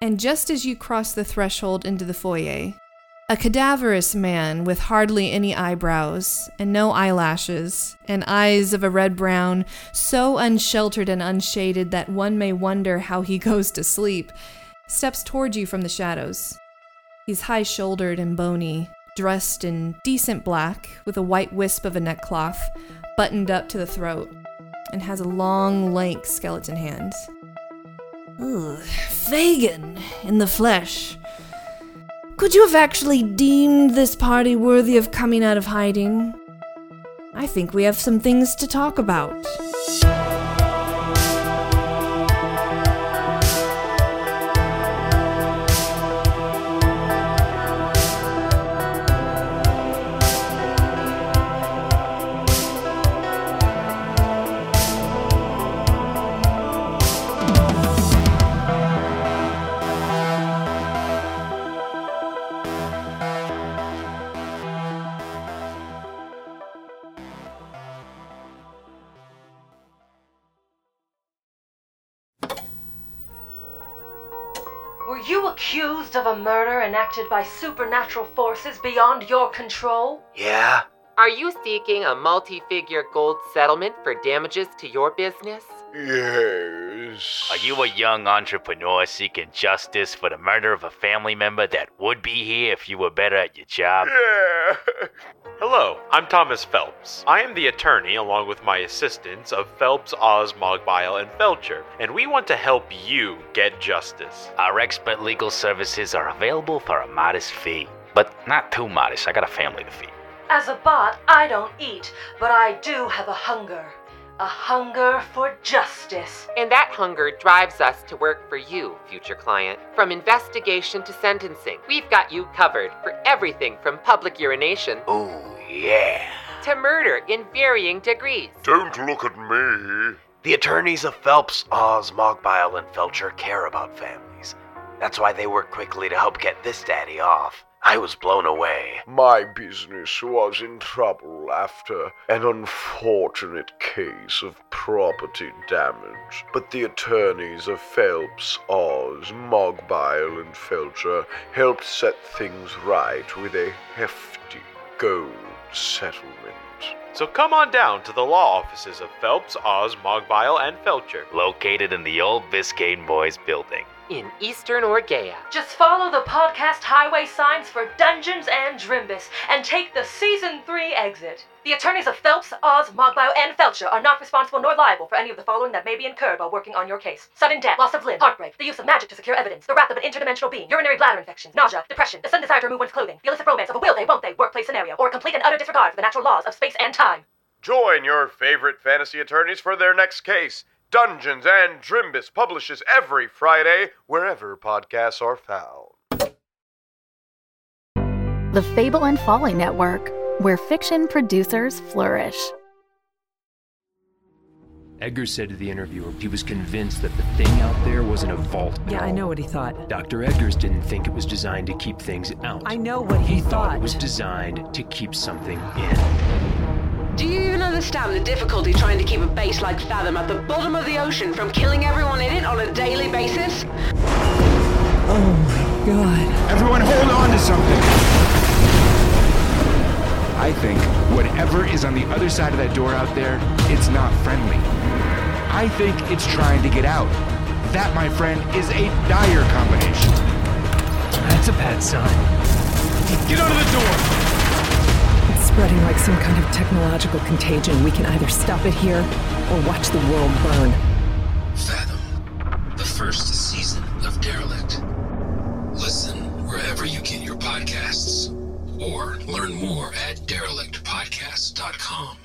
And just as you cross the threshold into the foyer, a cadaverous man with hardly any eyebrows and no eyelashes, and eyes of a red brown, so unsheltered and unshaded that one may wonder how he goes to sleep, steps toward you from the shadows. He's high shouldered and bony, dressed in decent black, with a white wisp of a neckcloth buttoned up to the throat, and has a long, lank skeleton hand. Ugh, Fagin in the flesh. Could you have actually deemed this party worthy of coming out of hiding? I think we have some things to talk about. Of a murder enacted by supernatural forces beyond your control? Yeah? Are you seeking a multi figure gold settlement for damages to your business? Yes. Are you a young entrepreneur seeking justice for the murder of a family member that would be here if you were better at your job? Yeah. Hello, I'm Thomas Phelps. I am the attorney, along with my assistants, of Phelps, Oz, Mogbile, and Felcher, and we want to help you get justice. Our expert legal services are available for a modest fee. But not too modest, I got a family to feed. As a bot, I don't eat, but I do have a hunger. A hunger for justice. And that hunger drives us to work for you, future client. From investigation to sentencing, we've got you covered for everything from public urination Oh, yeah. to murder in varying degrees. Don't look at me. The attorneys of Phelps, Oz, Mogbile, and Felcher care about families. That's why they work quickly to help get this daddy off. I was blown away. My business was in trouble after an unfortunate case of property damage, but the attorneys of Phelps, Oz, Mogbile, and Felcher helped set things right with a hefty gold settlement. So come on down to the law offices of Phelps, Oz, Mogbile, and Felcher. Located in the old Biscayne Boys building. In Eastern Orgea. Just follow the podcast highway signs for Dungeons and Drimbus and take the Season 3 exit. The attorneys of Phelps, Oz, Mogbile, and Felcher are not responsible nor liable for any of the following that may be incurred while working on your case. Sudden death, loss of limb, heartbreak, the use of magic to secure evidence, the wrath of an interdimensional being, urinary bladder infections, nausea, depression, the sudden desire to remove one's clothing, the illicit romance of a will they, won't they workplace scenario, or complete and utter disregard for the natural laws of space and time. Join your favorite fantasy attorneys for their next case. Dungeons and Drimbus publishes every Friday wherever podcasts are found. The Fable and Folly Network, where fiction producers flourish. Edgar said to the interviewer he was convinced that the thing out there wasn't a vault. Yeah, I know what he thought. Dr. Edgars didn't think it was designed to keep things out. I know what he, thought thought. it was designed to keep something in. Do you even understand the difficulty trying to keep a base like Fathom at the bottom of the ocean from killing everyone in it on a daily basis? Oh my god. Everyone hold on to something. I think whatever is on the other side of that door out there, it's not friendly. I think it's trying to get out. That, my friend, is a dire combination. That's a bad sign. Get under the door! It's spreading like some kind of technological contagion. We can either stop it here or watch the world burn. Fathom, the first season of Derelict. Listen wherever you get your podcasts, or learn more at derelictpodcast.com.